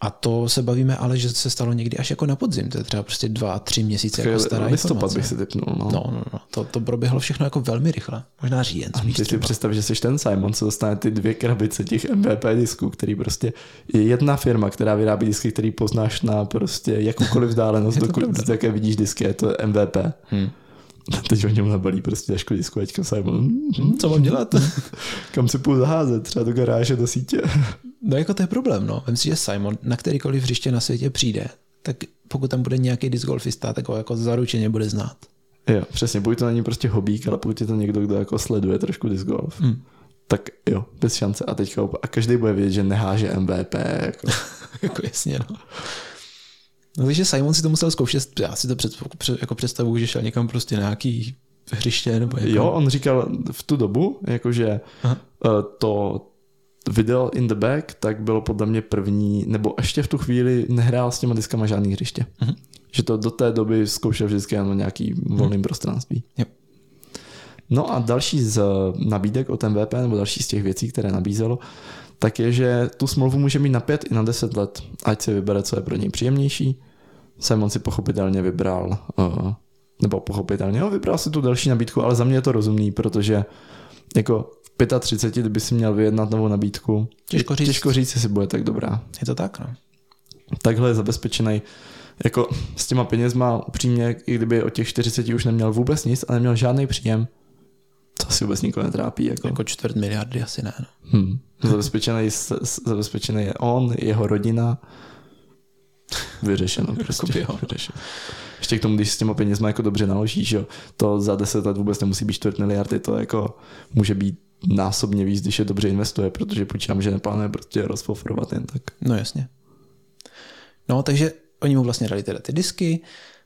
A to se bavíme ale, že se stalo někdy až jako na podzim, to je třeba prostě dva, tři měsíce jako stará listopad bych si typnul. No. No, no, no. To, to proběhlo všechno jako velmi rychle. Možná říjen. A ty si představ, že jsi ten Simon, co dostane ty dvě krabice těch MVP disků, který prostě je jedna firma, která vyrábí disky, který poznáš na prostě jakoukoliv vzdálenost, *laughs* dokud jaké vidíš disky, je to MVP. Hmm. *laughs* Teď o něm nabalí prostě až disku, teďka Simon, hmm, co mám dělat? *laughs* Kam si půjdu zaházet, třeba do garáže, do sítě. *laughs* No jako to je problém, no. Vem si, že Simon na kterýkoliv hřiště na světě přijde tak pokud tam bude nějaký disc golfista, tak ho jako zaručeně bude znát. Jo, přesně, pokud to není prostě hobík, ale pokud je to někdo, kdo jako sleduje trošku disc golf, Hmm. tak jo, bez šance. A teďka a každý bude vědět, že neháže MVP. Jako. jako jasně, no. No, takže Simon si to musel zkoušet, já si to před, jako představu, že šel někam prostě na nějaký hřiště, nebo jako... Jo, on říkal v tu dobu, jakože Aha. eh, to video in the back, tak bylo podle mě první, nebo ještě v tu chvíli nehrál s těma diskama žádný hřiště. Mhm. Že to do té doby zkoušel vždycky jenom nějaký volným prostranství. Jo. No a další z nabídek od MVP, nebo další z těch věcí, které nabízelo, tak je, že tu smlouvu může mít na 5 i na 10 let, ať si vybere, co je pro něj příjemnější. Simon si pochopitelně vybral, uh, nebo pochopitelně, no, vybral si tu další nabídku, ale za mě je to rozumný, protože jako v 35, kdyby si měl vyjednat novou nabídku, Těžko říct. těžko říct, jestli bude tak dobrá. Je to tak, no. Takhle je zabezpečený jako s těma penězma upřímně, i kdyby od těch 40 už neměl vůbec nic a neměl žádný příjem, to asi vůbec nikoho netrápí. Jako. Jako čtvrt miliardy asi ne, no. Hmm. Zabezpečený, zabezpečený je on, jeho rodina. Vyřešeno prostě. Jakoby jo. Vyřešeno. Ještě k tomu, když s těma penězma jako dobře naložíš, jo, to za 10 let vůbec nemusí být čtvrt miliardy, to jako může být násobně víc, když je dobře investuje, protože počítám, že neplánuje prostě rozpofrovat jen tak. No jasně. No, takže oni mu vlastně dali teda ty disky,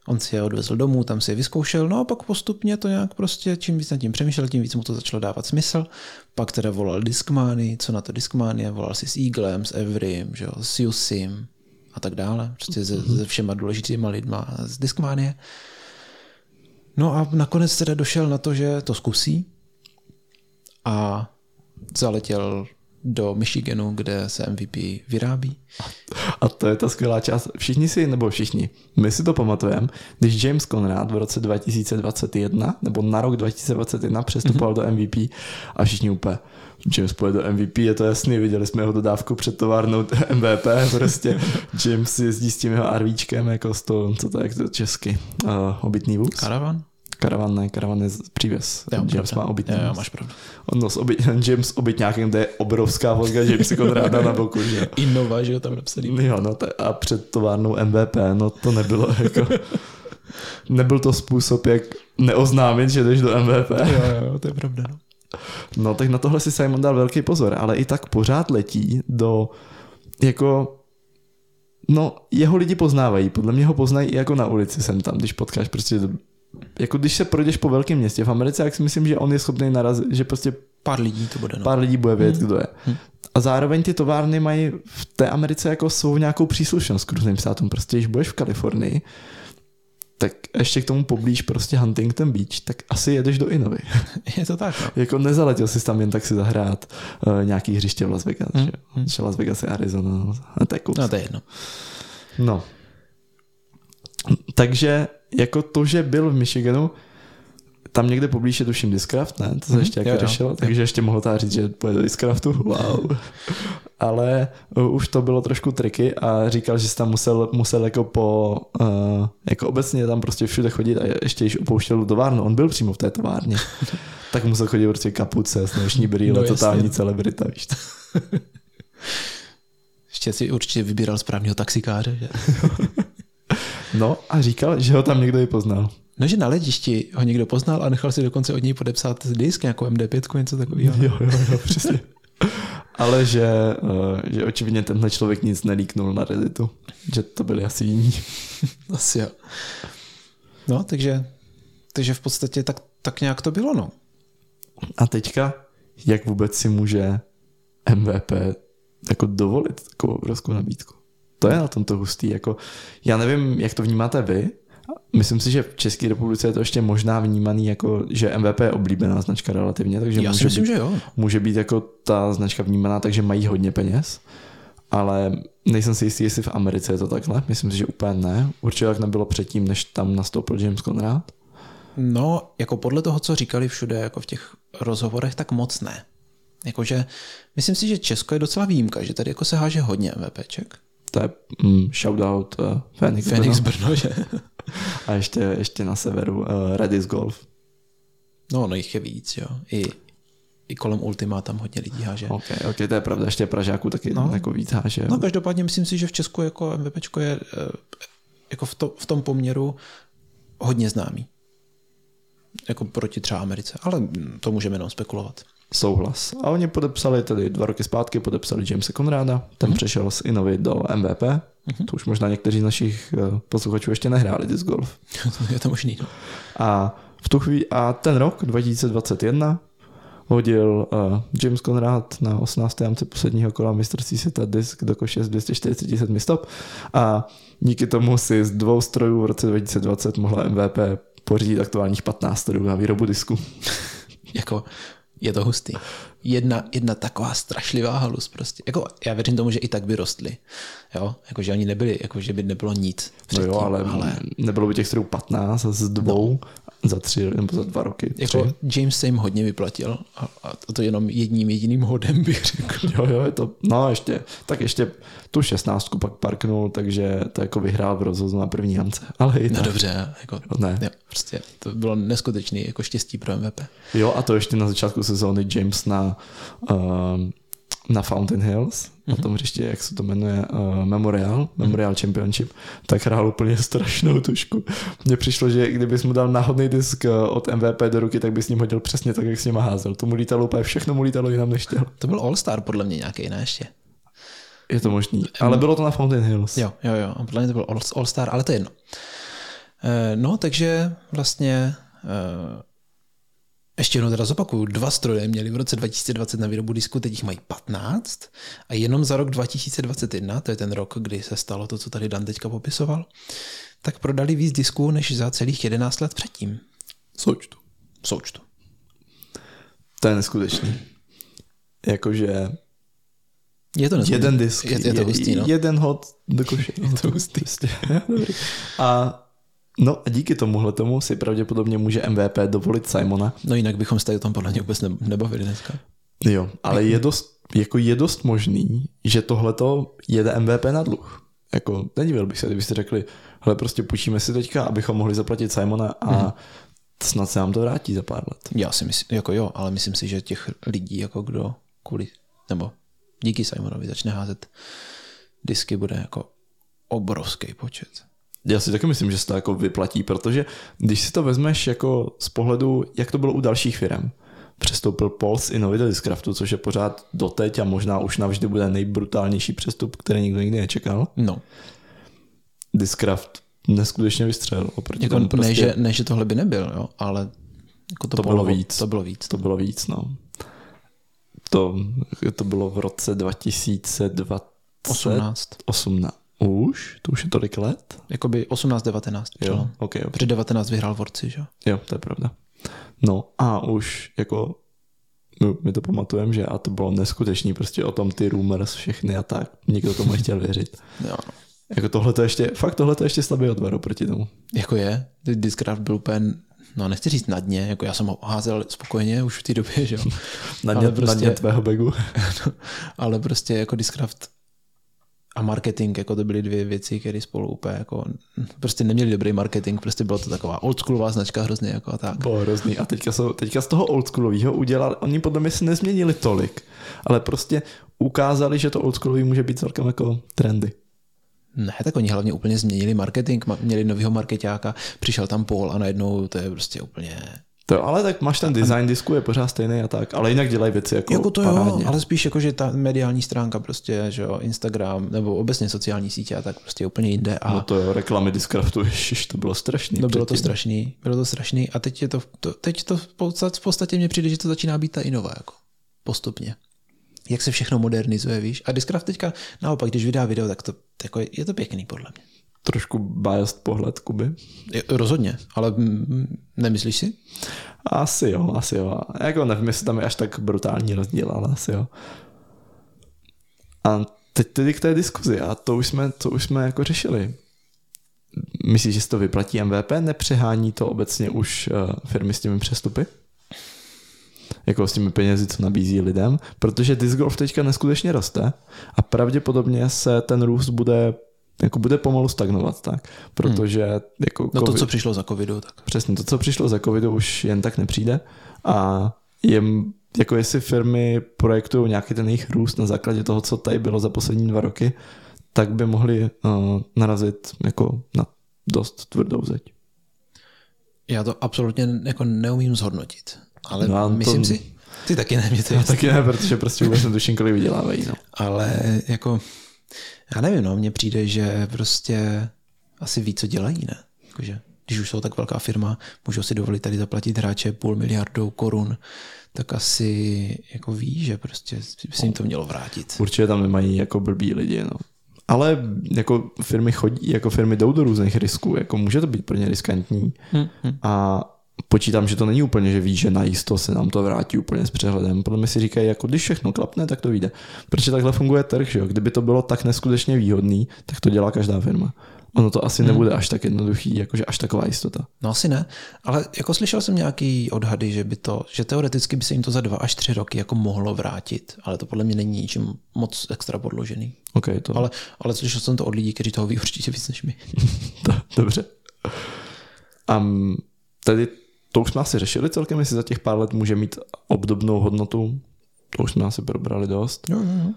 on si je odvezl domů, tam si je vyzkoušel, no a pak postupně to nějak prostě, čím víc nad tím přemýšlel, tím víc mu to začalo dávat smysl. Pak teda volal Discmany, co na to Discmany, volal si s Eaglem, s Everym, že jo, s Yusim a tak dále, prostě se, se všema důležitýma lidma z Discmanie. No a nakonec teda došel na to, že to zkusí a zaletěl do Michiganu, kde se MVP vyrábí. A to je ta skvělá část. Všichni si, nebo všichni, my si to pamatujeme, když James Conrad v roce 2021, nebo na rok 2021 přestupoval mm-hmm. do MVP a všichni úplně, James pojede do MVP, je to jasný, viděli jsme jeho dodávku před továrnou *laughs* MVP, prostě James jezdí s tím jeho RVčkem, jako s to, co to je, jak to česky, uh, obytný vůz. Karavan? Karavan, ne, karavan je přívěs. Jo, James pravda. má obytný Jo, máš pravdu. On nos oby, James obytňákem, to je obrovská fotka Jamesa Conrada na boku, že. Innova, že jo, tam napsaný. Jo, no to, a před továrnou MVP, no to nebylo jako... *laughs* Nebyl to způsob, jak neoznámit, že jdeš do MVP. Jo, jo, to je pravda. No. No tak na tohle si Simon dal velký pozor, ale i tak pořád letí do jako No, jeho lidi poznávají, podle mě ho poznají i jako na ulici sem tam, když potkáš prostě jako když se projdeš po velkém městě v Americe, jak si myslím, že on je schopný narazit, že prostě Pár lidí to bude, no. pár lidí bude vědět, kdo je. Hmm. A zároveň ty továrny mají v té Americe jako svou nějakou příslušnost k různým státům. Prostě když budeš v Kalifornii, tak ještě k tomu poblíž prostě Huntington Beach, tak asi jedeš do Inovy. *laughs* Je to tak, no. jako nezaletěl jsi tam jen tak si zahrát uh, nějaký hřiště v Las Vegas. Hmm, Že? že Las Vegas je Arizona. no. A to je kus. No to je jedno. No. Takže jako to, že byl v Michiganu, tam někde poblíž je tuším Discraft, ne? To se Mhm, ještě jo, jako jo. řešilo, takže ještě mohl tá říct, že pojede do Discraftu, wow. *laughs* Ale uh, už to bylo trošku triky a říkal, že se tam musel, musel jako po, uh, jako obecně tam prostě všude chodit a ještě když opouštěl továrnu, on byl přímo v té továrně, *laughs* tak musel chodit prostě kapuce, sluneční brýle, No totální celebrita, víš to. Ještě si určitě vybíral správného taxikáře, že? *laughs* No a říkal, že ho tam někdo i poznal. No, že na letišti ho někdo poznal a nechal si dokonce od něj podepsat disk, nějakou MD5, něco takového. Jo, jo, jo, přesně. Ale že, eh, že očividně tenhle člověk nic nelíknul na Redditu. Že to byli asi jiní. *laughs* Asi jo. No, takže, takže v podstatě tak, tak nějak to bylo, no. A teďka, jak vůbec si může MVP jako dovolit takovou obrovskou nabídku? To je na tomto hustý. Jako, já nevím, jak to vnímáte vy. Myslím si, že v České republice je to ještě možná vnímaný jako, že MVP je oblíbená značka relativně, takže Já může si myslím, být, že jo. může být jako ta značka vnímaná, takže mají hodně peněz. Ale nejsem si jistý, jestli v Americe je to takhle. Myslím si, že úplně ne. Určitě tak nebylo předtím, než tam nastoupil James Conrad. No, jako podle toho, co říkali všude, jako v těch rozhovorech, tak moc ne. Jakože, myslím si, že Česko je docela výjimka, že tady jako se háže hodně MVPček. To je mm, shoutout uh, Phoenix, Phoenix Brno. Brno, že? *laughs* A ještě, ještě na severu uh, Redis Golf. No, no jich je víc, jo. I, i kolem Ultima tam hodně lidí háže. OK, OK, to je pravda, ještě Pražáků taky No. no. jako víc háže. No každopádně myslím si, že v Česku jako MVPčko je eh, jako v, to, v tom poměru hodně známý. Jako proti třeba Americe, ale to můžeme jenom spekulovat. Souhlas. A oni podepsali tedy dva roky zpátky, podepsali Jamesa Conrada, ten mm-hmm. přešel z Innovit do MVP. Mm-hmm. To už možná někteří z našich eh, posluchačů ještě nehráli disc golf. *laughs* Je to možný. No. A, v tu chvíli, a ten rok 2021 hodil uh, James Conrad na 18. jamce posledního kola mistrovství světa disk do koše z 247 stop a díky tomu si z dvou strojů v roce 2020 mohla MVP pořídit aktuálních 15 strojů na výrobu disku. jako je to hustý. Jedna, jedna taková strašlivá halus prostě. Jako, já věřím tomu, že i tak by rostly. Jo? Jako, že oni nebyli, jako, že by nebylo nic. Předtím, no jo, ale, ale, nebylo by těch strojů 15 z dvou. No za tři nebo za dva roky. Tři. Jako James se jim hodně vyplatil a, a to jenom jedním jediným hodem bych řekl. *laughs* Jo, jo, je to, no ještě, tak ještě tu šestnáctku pak parknul, takže to jako vyhrál v rozhozu na první hance. Ale i no tak. dobře, jako, ne. Jo, prostě to bylo neskutečný jako štěstí pro MVP. Jo a to ještě na začátku sezóny James na uh, na Fountain Hills, mm-hmm. na tom hřiště, jak se to jmenuje, uh, Memorial, Memorial mm-hmm. Championship, tak hrál úplně strašnou tušku. Mně přišlo, že kdybys mu dal náhodný disk eh, od MVP do ruky, tak bys s ním hodil přesně tak, jak s ním házel. To mu lítalo úplně, všechno mu lítalo jinam než chtěl. To byl All-Star podle mě nějaký, ne ještě? Je to možný, ale bylo to na Fountain Hills. Jo, jo, jo, podle mě to byl All-Star, ale to je jedno. Uh, no, takže vlastně ještě jednou teda zopakuju, dva stroje měli v roce 2020 na výrobu disku, teď jich mají 15 a jenom za rok 2021, to je ten rok, kdy se stalo to, co tady Dan teďka popisoval, tak prodali víc disků než za celých 11 let předtím. Součtu. Součtu. To je neskutečný. Jakože je to neskutečný. Jeden disk. Je, je to hustý, no. Jeden hod do koše. *laughs* Je to hustý. Prostě. A No a díky tomuhle tomu si pravděpodobně může MVP dovolit Simona. No jinak bychom se tady o tom podle mě vůbec nebavili dneska. Jo, ale je dost, jako je dost možný, že tohleto jede MVP na dluh. Jako nedivil bych se, kdybyste řekli, hele prostě půjčíme si teďka, abychom mohli zaplatit Simona a mm-hmm. snad se nám to vrátí za pár let. Já si myslím, jako jo, ale myslím si, že těch lidí, jako kdo kvůli, nebo díky Simonovi začne házet disky, bude jako obrovský počet. Já si taky myslím, že se to jako vyplatí, protože když si to vezmeš jako z pohledu, jak to bylo u dalších firm, přestoupil Paul z Innovita Discraftu, což je pořád doteď a možná už navždy bude nejbrutálnější přestup, který nikdo nikdy nečekal. No. Discraft neskutečně vystřelil oproti jako tomu prostě... ne, že, ne, že tohle by nebyl, jo, ale jako to, to bylo víc. To bylo víc. To bylo víc, no. To, to bylo v roce 2020. 18. 18. Už? To už je tolik let? Jakoby 18-19. Jo, okay, okay. Před 19 vyhrál Vorci, že? Jo, to je pravda. No a už jako my, my to pamatujeme, že a to bylo neskutečný prostě o tom ty rumors všechny a tak. Nikdo tomu nechtěl věřit. *laughs* jo. Jako tohle to ještě, fakt tohle to ještě slabý odvar proti tomu. Jako je, Discraft byl úplně no nechci říct na dně, jako já jsem ho házel spokojeně už v té době, že jo. *laughs* na, dně, prostě, na dně tvého begu. *laughs* no, ale prostě jako Discraft a marketing, jako to byly dvě věci, které spolu úplně jako, prostě neměli dobrý marketing, prostě byla to taková oldschoolová značka hrozně jako a tak. Bylo hrozný a teďka, jsou, teďka z toho oldschoolového udělali, oni podle mě se nezměnili tolik, ale prostě ukázali, že to oldschoolový může být celkem jako trendy. Ne, tak oni hlavně úplně změnili marketing, měli nového marketáka, přišel tam Paul a najednou to je prostě úplně to, ale tak máš ten design disku, je pořád stejný a tak, ale jinak dělají věci jako, jako to parádně. jo, ale spíš jako, že ta mediální stránka prostě, že jo, Instagram nebo obecně sociální sítě a tak prostě úplně jinde. A... No to jo, reklamy Discraftu, ježiš, to bylo strašný. No bylo to strašný, bylo to strašný a teď je to, to teď to v podstatě mně přijde, že to začíná být ta inova jako postupně. Jak se všechno modernizuje, víš? A Discraft teďka naopak, když vydá video, tak to jako je, je to pěkný podle mě trošku biased pohled Kuby. Rozhodně, ale nemyslíš si? Asi jo, asi jo. Jako nevím, jestli tam je až tak brutální rozdíl, ale asi jo. A teď tedy k té diskuzi a to už jsme, to už jsme jako řešili. Myslíš, že se to vyplatí MVP? Nepřehání to obecně už uh, firmy s těmi přestupy? Jako s těmi penězi, co nabízí lidem? Protože disc golf teďka neskutečně roste a pravděpodobně se ten růst bude jako bude pomalu stagnovat, tak, protože hmm. jako No to, co přišlo za covidu, tak. Přesně, to, co přišlo za covidu, už jen tak nepřijde a je, jako jestli firmy projektují nějaký ten jejich růst na základě toho, co tady bylo za poslední dva roky, tak by mohli uh, narazit jako na dost tvrdou zeď. Já to absolutně jako neumím zhodnotit, ale No, no, to- myslím si, ty taky ne, mě to je Já taky ne, protože prostě vůbec netuším, kolik vydělávají. No. ale jako, já nevím, no, mně přijde, že prostě asi ví, co dělají, ne? Jakože, když už jsou tak velká firma, můžou si dovolit tady zaplatit hráče půl miliardou korun, tak asi jako ví, že prostě by se jim to mělo vrátit. Určitě tam nemají jako blbí lidi. No. Ale jako firmy chodí, jako firmy jdou do různých risků, jako může to být pro ně riskantní. Hm, hm. A počítám, že to není úplně, že ví, že najisto se nám to vrátí úplně s přehledem. Podle mě si říkají, jako když všechno klapne, tak to vyjde. Protože takhle funguje trh, že jo? Kdyby to bylo tak neskutečně výhodný, tak to dělá každá firma. Ono to asi nebude až tak jednoduchý, jakože až taková jistota. No asi ne, ale jako slyšel jsem nějaký odhady, že by to, že teoreticky by se jim to za dva až tři roky jako mohlo vrátit, ale to podle mě není ničím moc extra podložený. OK, to Ale, ale slyšel jsem to od lidí, kteří toho ví určitě víc než my. *laughs* Dobře. A tady to už jsme asi řešili celkem, jestli za těch pár let může mít obdobnou hodnotu. To už jsme asi probrali dost. Jo, jo, jo.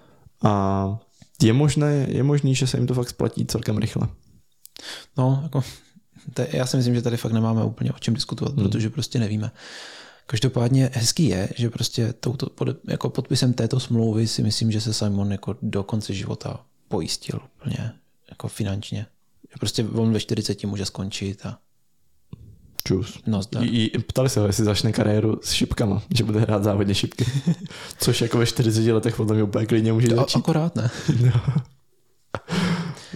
A je možné, je možný, že se jim to fakt splatí celkem rychle. No, jako, to, je- já si myslím, že tady fakt nemáme úplně o čem diskutovat, hmm. protože prostě nevíme. Každopádně hezký je, že prostě touto, pod, jako podpisem této smlouvy si myslím, že se Simon jako do konce života pojistil úplně jako finančně. Že prostě on ve 40 může skončit a Čus. no. I, i, ptali se ho, jestli začne kariéru s šipkama, že bude hrát závodně šipky. *laughs* Což jako ve 40 letech podle mě úplně klidně může A, začít. akorát ne. *laughs*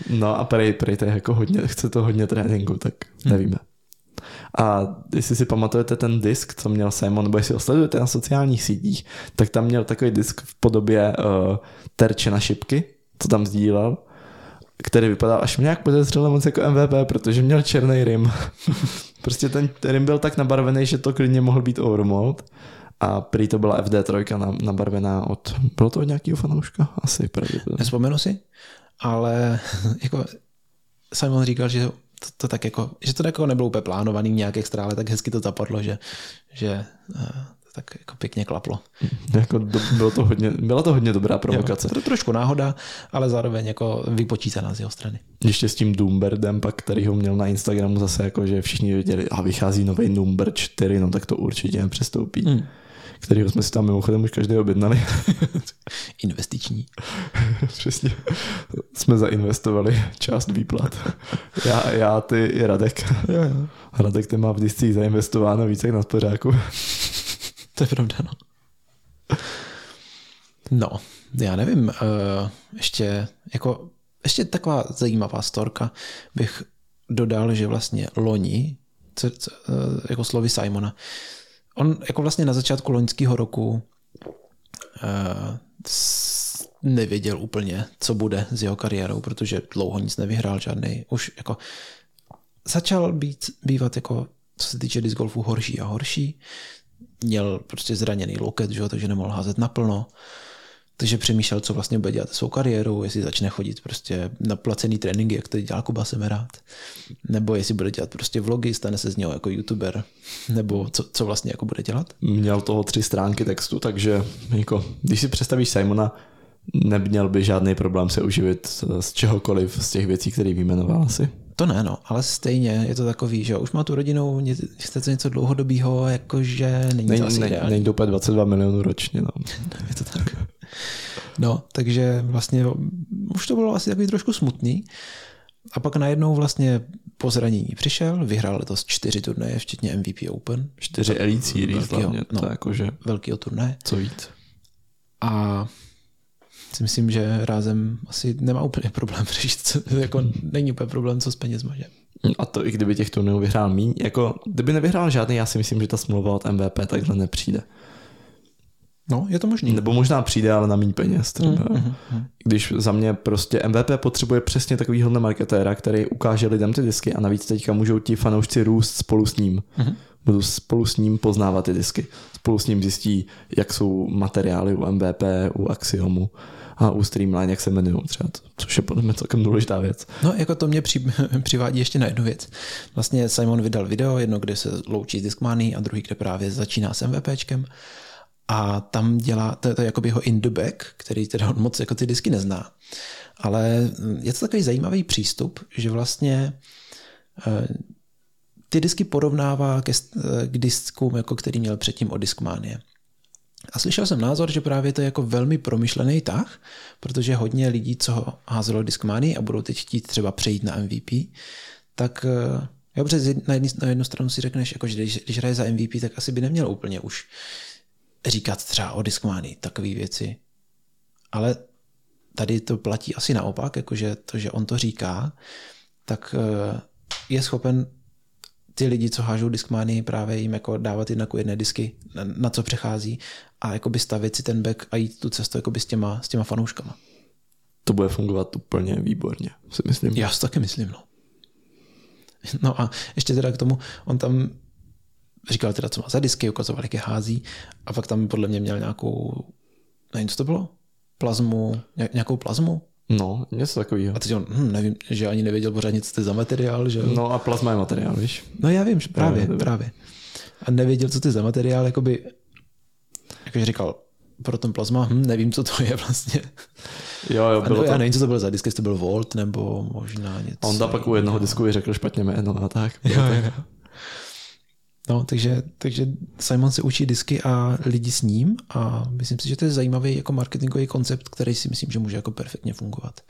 No a prej, prej to je jako hodně, chce to hodně tréninku, tak nevíme. A jestli si pamatujete ten disk, co měl Simon, nebo jestli ho sledujete na sociálních sítích, tak tam měl takový disk v podobě uh, terče na šipky, co tam sdílel, který vypadal až nějak podezřele moc jako MVP, protože měl černý rim. *laughs* prostě ten rim byl tak nabarvený, že to klidně mohl být overmode. A prý to byla FD3 na- nabarvená od, bylo to od nějakého fanouška? Asi pravděpodobně. Nespomenu si, ale *laughs* jako Simon říkal, že to, to tak jako, že to jako nebylo úplně plánovaný nějak extra, ale tak hezky to zapadlo, že, že to tak jako pěkně klaplo. *laughs* Jako do, bylo to hodně, byla to hodně dobrá provokace. Jo, to trošku náhoda, ale zároveň jako vypočítaná z jeho strany. Ještě s tím Doombirdem, pak, který ho měl na Instagramu zase jako, že všichni věděli, a vychází nový Doombird 4, no tak to určitě nepřestoupí. Hmm. Kterýho jsme si tam mimochodem už každý objednali. *laughs* Investiční. *laughs* Přesně. Jsme zainvestovali část výplat. Já, já ty i Radek. Jo, jo. Radek ty má v discích zainvestováno více jak na spořáku. To je pravda, no. No, já nevím, uh, ještě, jako, ještě taková zajímavá storka bych dodal, že vlastně loni, co, co, uh, jako slovy Simona, on jako vlastně na začátku loňského roku s- nevěděl úplně, co bude s jeho kariérou, protože dlouho nic nevyhrál žádný. Už jako začal být, bývat jako, co se týče disc golfu, horší a horší. Měl prostě zraněný loket, že jo, takže nemohl házet naplno. Takže přemýšlel, co vlastně bude dělat svou kariérou, jestli začne chodit prostě na placený tréninky, jak to dělá Kuba Semerát, nebo jestli bude dělat prostě vlogy, stane se z něho jako youtuber, nebo co, co vlastně jako bude dělat. Měl toho tři stránky textu, takže jako, když si představíš Simona, neměl by žádný problém se uživit z- z čehokoliv z těch věcí, které vyjmenoval asi. To ne, no, ale stejně je to takový, že jo, už má tu rodinu, chce něco dlouhodobého, jakože není to Není, asi ne, není to úplně 22 milionů ročně. No. *laughs* Je to tak. No, takže vlastně už to bylo asi takový trošku smutný. A pak najednou vlastně po zranění přišel, vyhrál letos čtyři turnaje, včetně MVP Open, Čtyři Elite Series Velkýho, hlavně, no. to je jakože velkýho turnaje. co víc. A si myslím, že rázem asi nemá úplně problém *laughs* řešit, co, jako není úplně problém, co s penězma, že? A to i kdyby těch turnajů vyhrál míň, jako kdyby nevyhrál žádný, já si myslím, že ta smlouva od MVP takhle nepřijde. No, je to možný. Nebo možná přijde, ale na méně peněz. Třeba. Mm, mm, Když za mě prostě MVP potřebuje přesně takovýhle marketéra, který ukáže lidem ty disky a navíc teďka můžou ti fanoušci růst spolu s ním. Mhm. Budou spolu s ním poznávat ty disky. Spolu s ním zjistí, jak jsou materiály u MVP, u Axiomu a u Streamline, jak se jmenují třeba, což je podle mě celkem důležitá věc. No, jako to mě při, *laughs* přivádí ještě na jednu věc. Vlastně Simon vydal video, jedno, kde se loučí s Discmany a druhý, kde právě začíná s MVPčkem. A tam dělá, to, to je jakoby jeho in the back, který teda on moc jako ty disky nezná. Ale je to takový zajímavý přístup, že vlastně eh, ty disky porovnává ke, eh, k diskům, jako který měl předtím od Discmanie. A slyšel jsem názor, že právě to je jako velmi promyšlený tah, protože hodně lidí, co házelo Discmanii a budou teď chtít třeba přejít na MVP, tak jo, protože na, jednu, na jednu stranu si řekneš, jako, že když, když hraje za MVP, tak asi by neměl úplně už říkat třeba o Discmanii takové věci. Ale tady to platí asi naopak, jakože to, že on to říká, tak je schopen ty lidi, co hážou diskmány, právě jim jako dávat jedna jedné disky, na, na co přechází a jako by stavit si ten back a jít tu cestu jako by s těma, s těma fanouškama. To bude fungovat úplně výborně, si myslím. Já si taky myslím, no. No a ještě teda k tomu, on tam říkal teda, co má za disky, ukazoval, jak je hází a pak tam podle mě měl nějakou, nevím, co to bylo? Plazmu, nějakou plazmu? No, něco takového. A teď on, hm, nevím, že ani nevěděl pořádně, co to je za materiál, že No a plazma je materiál, víš? No já vím, že právě, no, právě. A nevěděl, co to je za materiál, jakoby, jakože říkal, pro ten plazma, hm, nevím, co to je vlastně. Jo, jo, bylo a ne, to... Já nevím, co to bylo za disk, jestli to byl Volt, nebo možná něco. A on tam pak u jednoho disku řekl špatně jméno a tak. Jo, jo. No, takže, takže Simon se učí disky a lidi s ním a myslím si, že to je zajímavý jako marketingový koncept, který si myslím, že může jako perfektně fungovat.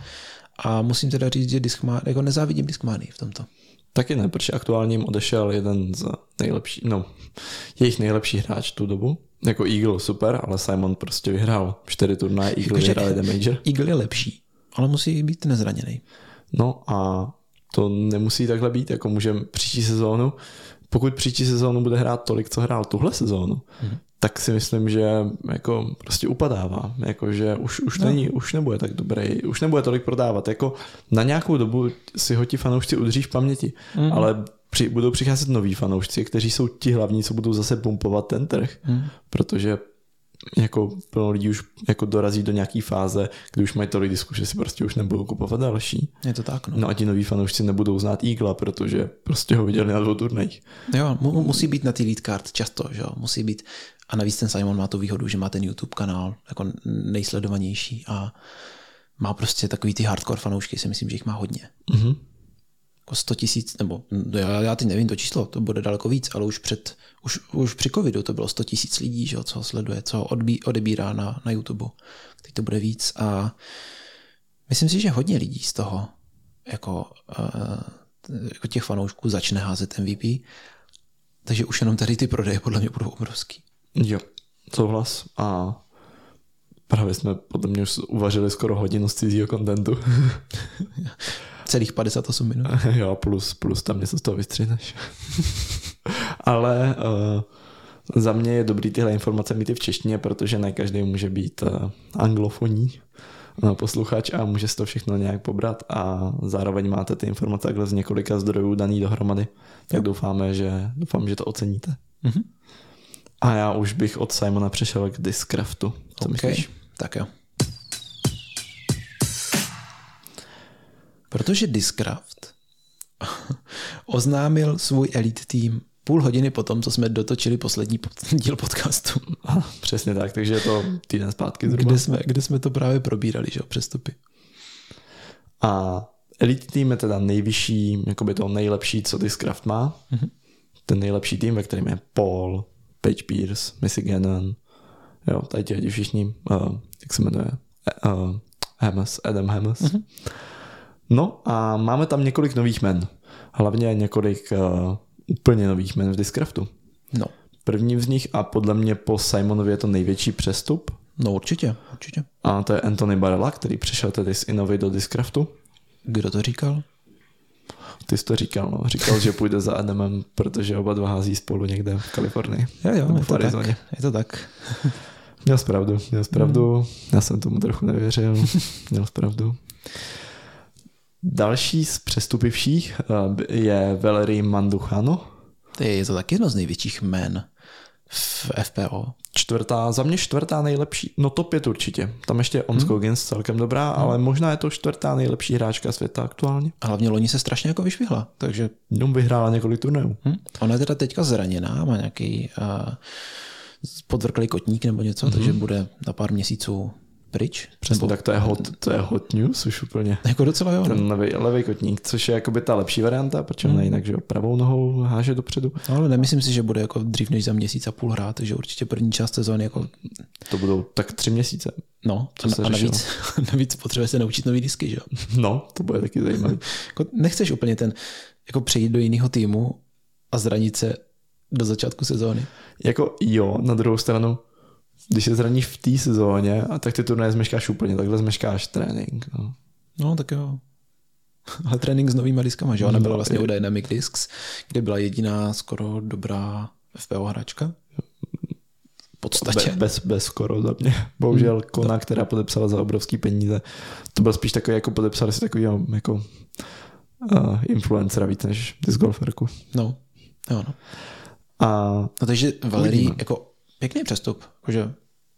A musím teda říct, že má, jako nezávidím Discmany v tomto. Taky ne, protože aktuálně jim odešel jeden z nejlepší, no, jejich nejlepší hráč tu dobu. Jako Eagle super, ale Simon prostě vyhrál čtyři turnaje, Eagle vyhrál jeden major. Eagle je lepší, ale musí být nezraněný. No a to nemusí takhle být, jako můžeme příští sezónu pokud příští sezónu bude hrát tolik, co hrál tuhle sezónu, hmm. Tak si myslím, že jako prostě upadává. Jako, že už, už, no. není, už nebude tak dobrý, už nebude tolik prodávat. Jako na nějakou dobu si ho ti fanoušci udrží v paměti, hmm. ale při, budou přicházet noví fanoušci, kteří jsou ti hlavní, co budou zase pumpovat ten trh, hmm. protože jako plno lidí už jako dorazí do nějaký fáze, kdy už mají tolik disku, že si prostě už nebudou kupovat další. Je to tak, no. No a ti noví fanoušci nebudou znát Eagla, protože prostě ho viděli na dvou turnajích. Jo, mu, musí být na ty lead card často, že jo, musí být. A navíc ten Simon má tu výhodu, že má ten YouTube kanál jako nejsledovanější a má prostě takový ty hardcore fanoušky, si myslím, že jich má hodně. Mm-hmm jako 100 tisíc, nebo já, já teď nevím to číslo, to bude daleko víc, ale už, před, už, už při covidu to bylo 100 tisíc lidí, že, co ho sleduje, co ho odbí, odebírá na, na YouTube. Teď to bude víc a myslím si, že hodně lidí z toho jako, uh, jako těch fanoušků začne házet MVP, takže už jenom tady ty prodeje podle mě budou obrovský. Jo, souhlas a právě jsme podle mě už uvařili skoro hodinu z cizího kontentu. *laughs* celých 58 minut. *laughs* Jo, plus, plus tam něco z toho vystřihneš. *laughs* Ale uh, za mě je dobrý tyhle informace mít i v češtině, protože ne každý může být uh, anglofoní uh, posluchač a může si to všechno nějak pobrat a zároveň máte ty informace takhle z několika zdrojů daný dohromady. Tak doufáme, že, doufám, že to oceníte. Mm-hmm. A já už bych od Simona přešel k Discraftu. Co okay. myslíš? Tak jo. Protože Discraft *laughs* oznámil svůj elite tým půl hodiny potom, co jsme dotočili poslední *laughs* díl podcastu. *laughs* Přesně tak, takže je to týden zpátky zhruba. Kde jsme, kde jsme to právě probírali, že přestupy. A elite tým je teda nejvyšší, jakoby to nejlepší, co Discraft má. Mm-hmm. Ten nejlepší tým, ve kterém je Paul, Page Pierce, Missy Gannon, jo, tady ti všichni, uh, jak se jmenuje, uh, Hamas, Adam Hamas. Mm-hmm. No a máme tam několik nových men. Hlavně několik uh, úplně nových men v Discraftu. No. První z nich a podle mě po Simonovi je to největší přestup. No určitě, určitě. A to je Anthony Barella, který přišel tedy z Innovy do Discraftu. Kdo to říkal? Ty jsi to říkal, no. Říkal, že půjde za Adamem, protože oba dva hází spolu někde v Kalifornii. Jo, jo, je to, tak, je to tak. Měl jsi pravdu, měl jsi pravdu. Hmm. Já jsem tomu trochu nevěřil. *laughs* Měl jsi pravdu. Další z přestupivších eh, je Valery Manduchano. Je to taky jedno z největších jmén v FPO. Čtvrtá, za mě čtvrtá nejlepší, no top 5 určitě. Tam ještě je Ons hmm. celkem dobrá, hmm. ale možná je to čtvrtá nejlepší hráčka světa aktuálně. A hlavně loni se strašně jako vyšvihla, takže... No, vyhrála několik turnajů. Hmm. Ona je teda teďka zraněná, má nějaký uh, podvrklý kotník nebo něco, hmm. takže bude na pár měsíců pryč. Přesně, tak to je, hot, to je hot news už úplně. Jako docela jo. no. Ten levý, levý kotník, což je jakoby ta lepší varianta, protože ona jinak, že pravou nohou háže dopředu. No, ale nemyslím si, že bude jako dřív než za měsíc a půl hrát, takže určitě první část sezóny jako, To budou tak tři měsíce. no, Co a, se a navíc, *laughs* navíc potřebuje se naučit nový disky, že jo. No, to bude taky zajímavý. *laughs* Jako nechceš úplně ten, jako přejít do jiného týmu a zranit se do začátku sezóny. Jako jo, na druhou stranu, když se zraníš v té sezóně, a tak ty turnaje zmeškáš úplně, takhle zmeškáš trénink. No. No, tak jo. Ale trénink s novýma diskama, že jo? Ona byla vlastně u Dynamic Discs, kde byla jediná skoro dobrá FPO hračka. V podstatě. Be, bez, bez skoro za mě. Bohužel Kona, která podepsala za obrovský peníze, to byl spíš takový, jako podepsali si takový jako uh, influencera víc než disc golferku. No, jo, no. A No takže Valery, Uvidíme. jako pěkný přestup. Jakože,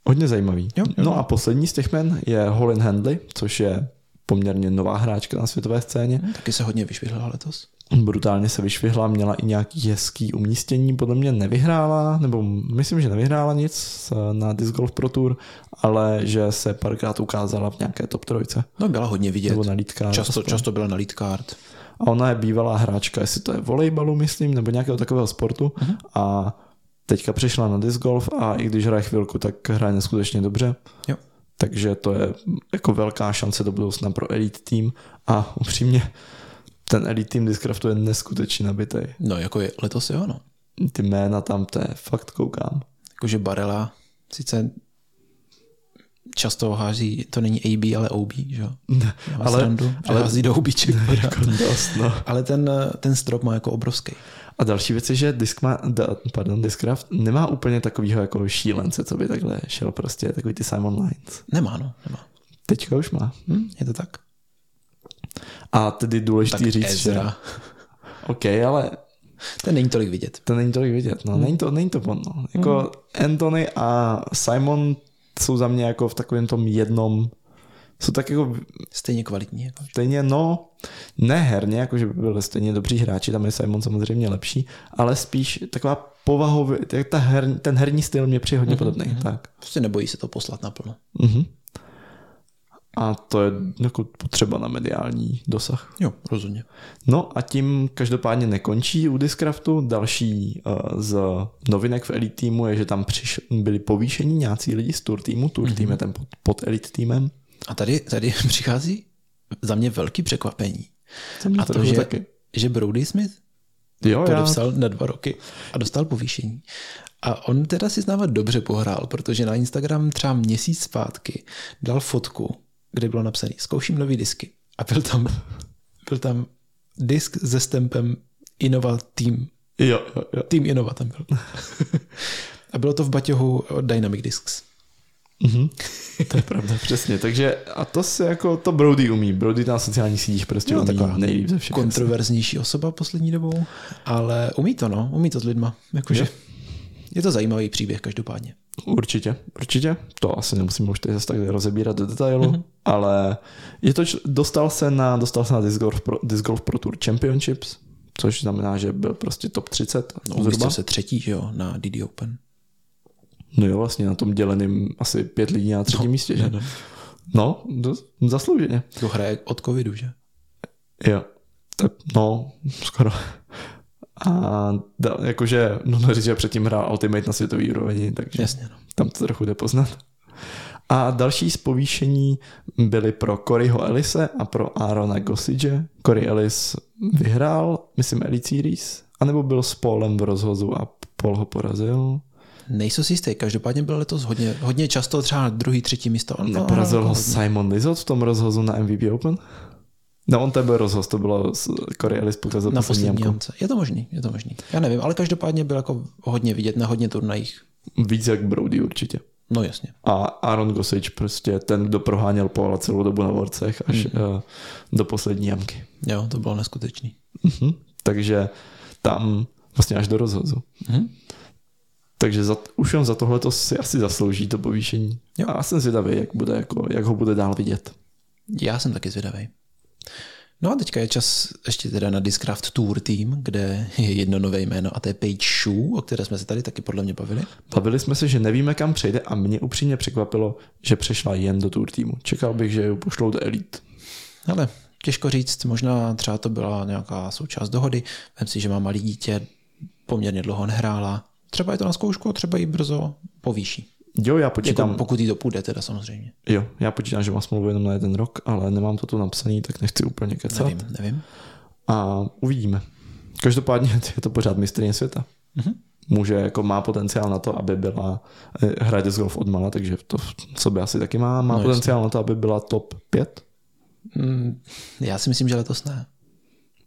hodně zajímavý. Jo, jo. No a poslední z těch men je Holin Handley, což je poměrně nová hráčka na světové scéně. hm, taky se hodně vyšvihlila letos. brutálně se vyšvihla, měla i nějaký hezký umístění, podle mě nevyhrála, nebo myslím, že nevyhrála nic na Disc Golf Pro Tour, ale že se párkrát ukázala v nějaké top trojce, No byla hodně vidět. nebo na lead card. Často, aspoň. často byla na lead card. A ona je bývalá hráčka, jestli to je volejbalu, myslím, nebo nějakého takového sportu Mhm. a teďka přišla na Disc Golf a i když hraje chvilku, tak hraje neskutečně dobře. Jo. Takže to je jako velká šance do budoucna pro Elite Team a upřímně ten Elite Team Discraftu je neskutečně nabitý. No jako je, letos jo, no. ty jména tam, to je fakt koukám. Jakože Barela sice často hází, to není AB, ale OB, že jo? Ale- ale, srandu, ale- hází do OBček. *laughs* Jako dost, no. ale ten, ten strop má jako obrovský. A další věc je, že Disc má, pardon, Discraft nemá úplně takovýho jako šílence, co by takhle šel prostě, takový ty Simon Lines. Nemá, no, nemá. Teďka už má. Hm, je to tak? A tedy důležitý Tak říct, Ezra. že *laughs* OK, ale Ten není tolik vidět. to není tolik vidět. No. Není, to, není to on. No. Jako Anthony a Simon jsou za mě jako v takovém tom jednom jsou tak jako Stejně kvalitní. Jako. stejně, no, ne herně, jakože by byli stejně dobří hráči, tam je Simon samozřejmě lepší, ale spíš taková povahově, tak ta her, ten herní styl mě přijde hodně podobný. Tak. Prostě nebojí se to poslat naplno. Mhm. A to je jako potřeba na mediální dosah. Jo, rozhodně. No a tím každopádně nekončí u Discraftu. Další uh, z novinek v Elite týmu je, že tam přiš, byli povýšení nějací lidi z Tour týmu. Tour tým je ten pod, pod Elite týmem. A tady, tady *laughs* přichází za mě velký překvapení. A to, že, taky. že Brody Smith Jo, já, podepsal na dva roky a dostal povýšení. A on teda si s náma dobře pohrál, protože na Instagram třeba měsíc zpátky dal fotku, kde bylo napsané zkouším nový disky. A byl tam, *laughs* byl tam disk se stempem Innova Team. jo, jo, jo. Team Innova tam byl. *laughs* A bylo to v baťohu Dynamic Discs. Mhm. *laughs* To je pravda, přesně. Takže a to se jako, to Brody umí. Brody na sociálních sítích prostě No, umí taková nejlíp ze všech. Kontroverznější osoba poslední dobou, ale umí to, no, umí to s lidma. Jakože Jo. je to zajímavý příběh každopádně. Určitě, určitě. To asi nemusím už tady zase tak rozebírat do detailu, Mhm. mm-hmm. ale je to, dostal se na, dostal se na Disc Golf, Pro, Disc Golf Pro Tour Championships, což znamená, že byl prostě top 30 No, zhruba. se třetí, že jo, na DD Open. No jo, vlastně na tom děleným asi pět lidí na třetím No, místě, že? no. No, dost, zaslouženě. To hraje od covidu, že? Jo. Tak, no, skoro. A da, jakože, no říct, že předtím hrál Ultimate na světový úrovni, takže Jasně, no. tam to trochu jde poznat. A další zpovýšení byly pro Coryho Ellise a pro Aarona Gossage. Cory Ellis vyhrál, myslím, Elite Series, anebo byl s Paulem v rozhozu a Paul ho porazil. Nejsou si jistý, každopádně byl letos hodně, hodně často třeba druhý, třetí místo. On Neporazil ho hodně. Simon Lizot v tom rozhozu na MVP Open? No on to byl rozhoz, to bylo Cory Ellis pokazal na poslední jamce. Je to možný, je to možný. Já nevím, ale každopádně byl jako hodně vidět na hodně turnajích. Víc jak Brody určitě. No jasně. A Aaron Gossage prostě ten, kdo proháněl Paula celou dobu na vorcech až mm. do poslední jamky. Jo, to bylo neskutečný. Mhm. Takže tam vlastně až do rozhozu. Mhm. Takže za, už jen za tohle to si asi zaslouží to povýšení. Jo. A já jsem zvědavý, jak, bude, jako, jak ho bude dál vidět. Já jsem taky zvědavý. No a teďka je čas ještě teda na Discraft Tour Team, kde je jedno nové jméno a to je Page Shoe, o které jsme se tady taky podle mě bavili. Bavili jsme se, že nevíme, kam přejde a mě upřímně překvapilo, že přešla jen do Tour týmu. Čekal bych, že ji pošlou do Elite. Ale těžko říct, možná třeba to byla nějaká součást dohody. Vem si, že má malý dítě, poměrně dlouho nehrála. Třeba je to na zkoušku, třeba ji brzo povýší. Jo, já počítám. Jako pokud jí to půjde, teda samozřejmě. Jo, já počítám, že má smlouvu jenom na jeden rok, ale nemám to tu napsaný, tak nechci úplně kecat. Nevím, nevím. A uvidíme. Každopádně *laughs* je to pořád mistrně světa. Mhm. Může, jako má potenciál na to, aby byla, eh, hraje disc golf od mala, takže to v sobě asi taky má. Má No, potenciál na to, aby byla top 5. Mm, já si myslím, že letos ne.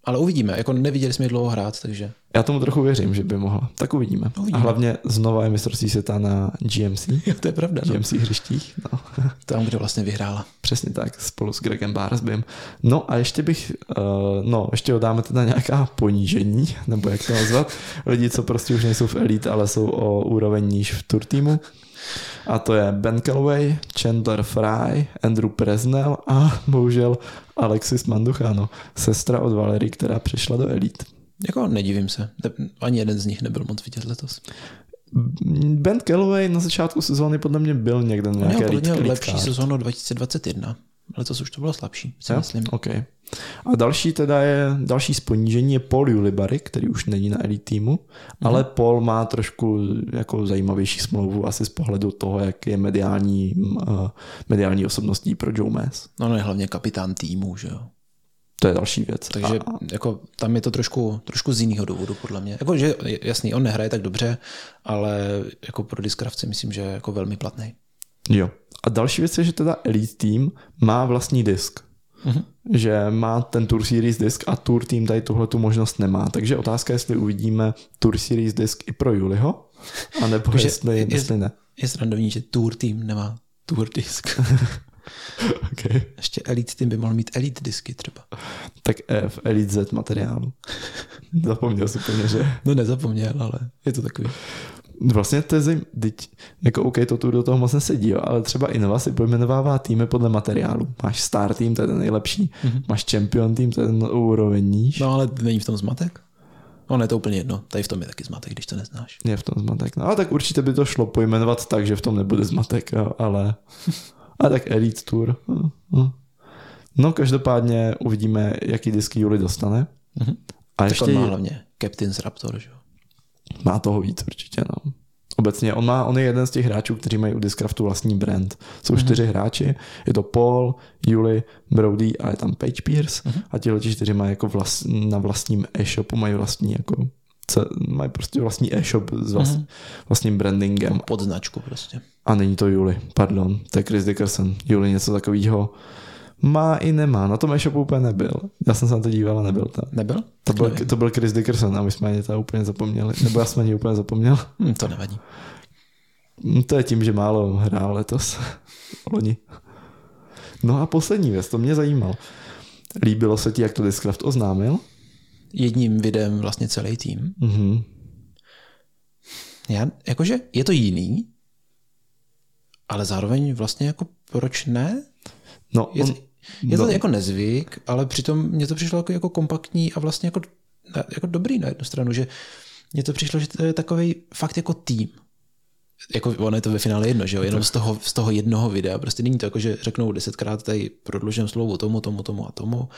Ale uvidíme, jako neviděli jsme ji dlouho hrát, takže Já tomu trochu věřím, že by mohla. Tak uvidíme. Uvidíme. A hlavně znova je mistrovství světa na GMC. *laughs* jo, to je pravda. No. GMC hřištích. No. *laughs* Tam, kde vlastně vyhrála. Přesně tak, spolu s Gregem Barsbym. No a ještě bych, uh, no, ještě dodáme teda nějaká ponížení, nebo jak to nazvat, lidi, co prostě už nejsou v Elite, ale jsou o úroveň níž v Tour týmu. A to je Ben Calloway, Chandler Fry, Andrew Presnell a *laughs* bohužel Alexis Manduchano, sestra od Valery, která přešla do Elite. Jako nedivím se. Ani jeden z nich nebyl moc vidět letos. Ben Calloway na začátku sezóny podle mě byl někde na Měl nějaké podle mě lead- lead lepší sezónu 2021. Letos už to bylo slabší, si Jo? myslím. OK. A další teda je, další z ponížení je Paul Ulibary, který už není na elite týmu, Mhm. ale Paul má trošku jako zajímavější smlouvu asi z pohledu toho, jak je mediální, uh, mediální osobností pro Joe Mass. No, no je hlavně kapitán týmu, že jo. To je další věc. Takže A, jako, tam je to trošku, trošku z jiného důvodu, podle mě. Jako, že jasný, on nehraje tak dobře, ale jako pro diskravci myslím, že je jako velmi platný. jo. A další věc je, že teda elite tým má vlastní disk. Mhm. Že má ten Tour Series disk a Tour Team tady tuhle tu možnost nemá. Takže otázka je, jestli uvidíme Tour Series disk i pro Juliho, anebo Takže jestli, je- jestli ne. Je srandovní, že Tour tým nemá Tour disk. *laughs* Okay. Ještě Elite tým by mohl mít Elite disky třeba. Tak v Elite Z materiálu. *laughs* Zapomněl si úplně, že? No nezapomněl, ale je to takový. Vlastně zajím, teď, jako OK, to tu do toho moc nesedí, jo, ale třeba Innova si pojmenovává týmy podle materiálu. Máš Star Team, to je ten nejlepší, mm-hmm. máš Champion Team, to je ten úroveň níž. No ale není v tom zmatek? On je to úplně jedno. Tady v tom je taky zmatek, když to neznáš. Je v tom zmatek. No a tak určitě by to šlo pojmenovat tak, že v tom nebude zmatek, jo, ale... *laughs* A tak Elite Tour. No každopádně uvidíme, jaký disky Juli dostane. Mhm. A Tak ještě on má hlavně Captain's Raptor, že jo. Má toho víc určitě, no. Obecně on, má, on je jeden z těch hráčů, kteří mají u Discraftu vlastní brand. Jsou mm-hmm. čtyři hráči, je to Paul, Julie, Brody a je tam Page Pierce mm-hmm. a ti čtyři mají jako vlast, na vlastním e-shopu, mají vlastní jako mají prostě vlastní e-shop s vlast, mm-hmm. vlastním brandingem Pod značku prostě. a není to Julie, pardon, to je Chris Dickerson. Julie něco takového má i nemá, na tom e-shopu úplně nebyl. Já jsem se na to díval a nebyl tam. Nebyl? To byl, Nevím. to byl Chris Dickerson a my jsme ani to úplně zapomněli, nebo já jsem ani úplně zapomněl. *laughs* Hm, to nevadí. Hm, To je tím, že málo hrál letos. *laughs* Loni. No a poslední věc, to mě zajímalo. Líbilo se ti, jak to Discraft oznámil? Jedním videem vlastně celý tým. Mhm. Já, jakože je to jiný, ale zároveň vlastně jako proč ne? No, Je, on, je to no, jako nezvyk, ale přitom mně to přišlo jako, jako kompaktní a vlastně jako, jako dobrý na jednu stranu, že mně to přišlo, že to je takový fakt jako tým. Jako ono je to ve finále jedno, že jo? Jenom z toho, z toho jednoho videa. Prostě není to jako, že řeknou desetkrát tady prodlužím slovo tomu, tomu, tomu a tomu,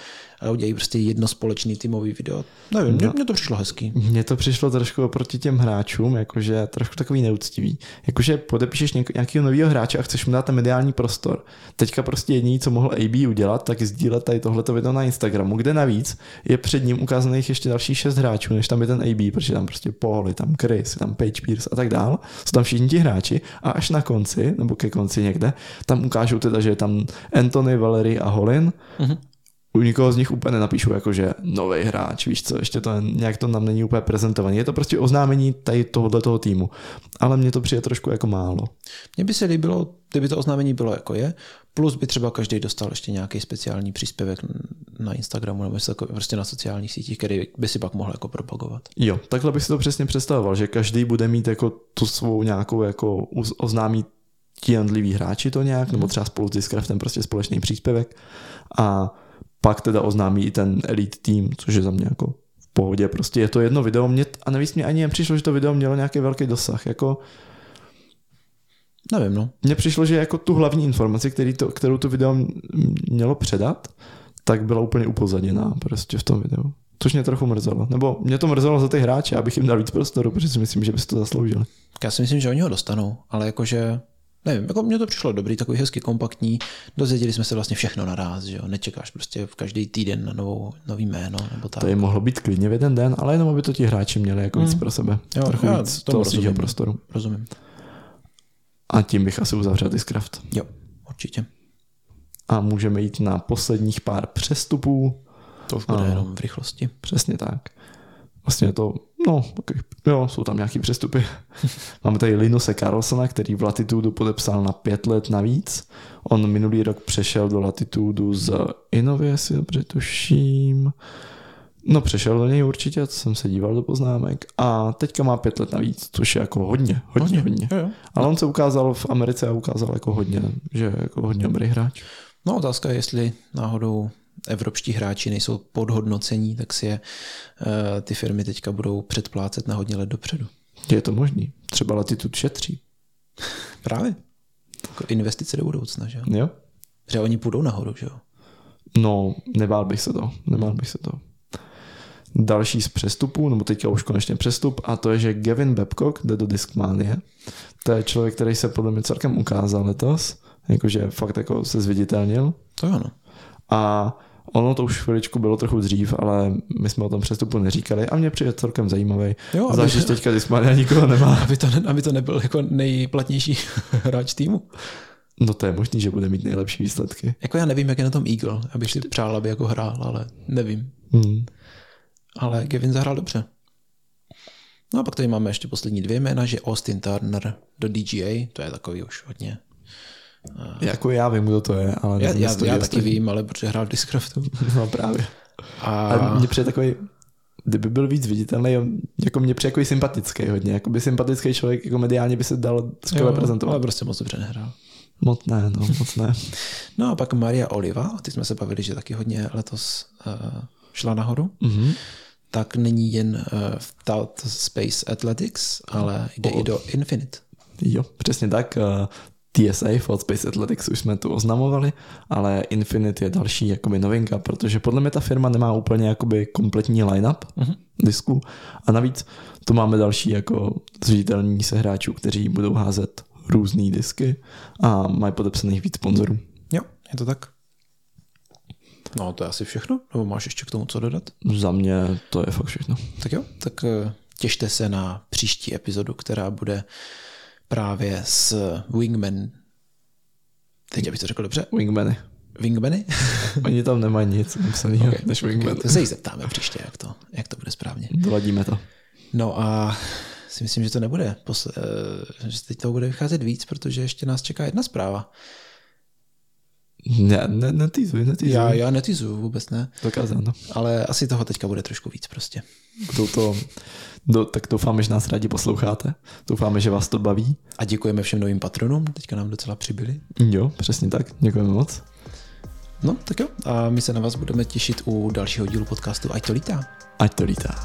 ale udělají prostě jedno společný týmový video. Nevím, mně, mně to přišlo hezký. Mně to přišlo trošku oproti těm hráčům, jakože trošku takový neúctivý. Jakože podepíšeš něk- nějakého nového hráče a chceš mu dát ten mediální prostor. Teďka prostě jediný, co mohl AB udělat, tak sdílet tady tohleto video na Instagramu, kde navíc je před ním ukázaných ještě dalších šest hráčů, než tam je ten AB, protože tam prostě Paul, je tam Chris, je tam Page Pierce a tak dál. Jsou tam všichni ti hráči a až na konci, nebo ke konci někde, tam ukážou teda, že je tam Anthony, Valery a Holin Mhm. U nikoho z nich úplně nenapíšu jako, že nový hráč, víš co, ještě to nějak to nám není úplně prezentovaný. Je to prostě oznámení tady tohohle toho týmu. Ale mně to přijde trošku jako málo. Mně by se líbilo, kdyby to oznámení bylo jako je, plus by třeba každý dostal ještě nějaký speciální příspěvek na Instagramu nebo takové, prostě na sociálních sítích, který by si pak mohl jako propagovat. Jo, takhle bych si to přesně představoval, že každý bude mít jako tu svou nějakou jako oznámí ti hráči to nějak, nebo třeba spolu s Discraftem prostě společný příspěvek a pak teda oznámí i ten Elite Team, což je za mě jako v pohodě. Prostě je to jedno video mě, a navíc mě ani nepřišlo, že to video mělo nějaký velký dosah. Jako, Nevím, no. mně přišlo, že jako tu hlavní informaci, který to, kterou to video mělo předat, tak byla úplně upozaděná prostě v tom videu. Což mě trochu mrzelo. Nebo mě to mrzelo za ty hráče, abych jim dal víc prostoru, protože si myslím, že by si to zasloužili. Já si myslím, že oni ho dostanou, ale jakože nevím, jako mně to přišlo dobrý, takový hezky kompaktní, dozvěděli jsme se vlastně všechno naraz, že jo, nečekáš prostě v každý týden na novou, nový jméno, nebo tak. To je mohlo být klidně v jeden den, ale jenom aby to ti hráči měli jako víc Mm. pro sebe. Jo, Trochu já víc tomu toho rozumím. prostoru. Rozumím. A tím bych asi uzavřel Discraft. Jo, určitě. A můžeme jít na posledních pár přestupů. To už bude jenom v rychlosti. Přesně tak. Vlastně to, no, okay. jo, jsou tam nějaký přestupy. *laughs* Máme tady Linuse Carlsona, který v Latitudu podepsal na pět let navíc. On minulý rok přešel do Latitudu z Inovy, jestli dobře tuším. No přešel do něj určitě, jsem se díval do poznámek. A teďka má pět let navíc, což je jako hodně, hodně, hodně. Jo, jo. Ale on se ukázal v Americe a ukázal jako hodně, že je jako hodně dobrý hráč. No otázka je, jestli náhodou evropští hráči nejsou podhodnocení, tak si je uh, ty firmy teďka budou předplácet na hodně let dopředu. Je to možný. Třeba Latitude šetří. *laughs* Právě. Jako investice do budoucna, že jo? Jo? Že oni půjdou nahoru, že jo? No, nebál bych se to. Nebál bych se to. Další z přestupů, nebo teďka už konečně přestup, a to je, že Gavin Babcock jde do Discmanie. To je člověk, který se podle mě celkem ukázal letos, jakože fakt jako se zviditelnil. To jo, no. A ono to už chviličku bylo trochu dřív, ale my jsme o tom přestupu neříkali a mě přijde celkem zajímavý. Jo, aby, Zvlášť, že teďka Discmania nikoho nemá. *laughs* aby, to, aby to nebyl jako nejplatnější *laughs* hráč týmu. No to je možný, že bude mít nejlepší výsledky. Jako já nevím, jak je na tom Eagle, abych si přál, aby jako hrál, ale nevím. Hmm. Ale Kevin zahrál dobře. No a pak tady máme ještě poslední dvě jména, že Austin Turner do DGA, to je takový už hodně. Jako já vím, kdo to je, ale Já, já, já taky vím, ale protože hrál v Discraftu. *laughs* No právě. A, A mně přijde takový, kdyby byl víc viditelný, jako mě přijde takový sympatický hodně, jako by sympatický člověk, jako mediálně by se dal skvěle prezentovat. ale prostě moc dobře nehrál. Moc ne, no, moc ne. *laughs* No a pak Maria Oliva, ty jsme se bavili, že taky hodně letos uh, šla nahoru. Mhm. Tak není jen uh, v Tout Space Athletics, ale jde O. i do Infinite. Jo, přesně tak. TSA, Ford Space Athletics, už jsme tu oznamovali, ale Infinite je další jakoby novinka, protože podle mě ta firma nemá úplně jakoby kompletní line-up Mhm. disků a navíc tu máme další jako zviditelní se hráčů, kteří budou házet různé disky a mají podepsaných víc sponzorů. Jo, je to tak. No to je asi všechno, nebo máš ještě k tomu co dodat? Za mě to je fakt všechno. Tak jo, tak eh, těšte se na příští epizodu, která bude právě s Wingman. Teď abych to řekl dobře. Wingmany. Wingmany? *laughs* Oni tam nemají nic napsaného Okay. než Wingman. To se jich zeptáme příště, jak to, jak to bude správně. Doladíme to. No a si myslím, že to nebude, posle, že teď to bude vycházet víc, protože ještě nás čeká jedna zpráva. Ne, ne, netýzuj, netýzuj. Já, já netizuju, vůbec ne, Dokázáno. ale asi toho teďka bude trošku víc prostě. Budou to, do, tak doufáme, že nás rádi posloucháte. Doufáme, že vás to baví. A děkujeme všem novým patronům, teďka nám docela přibyli. Jo, přesně tak. Děkujeme moc. No, tak jo. A my se na vás budeme těšit u dalšího dílu podcastu Ať to lítá. Ať to lítá.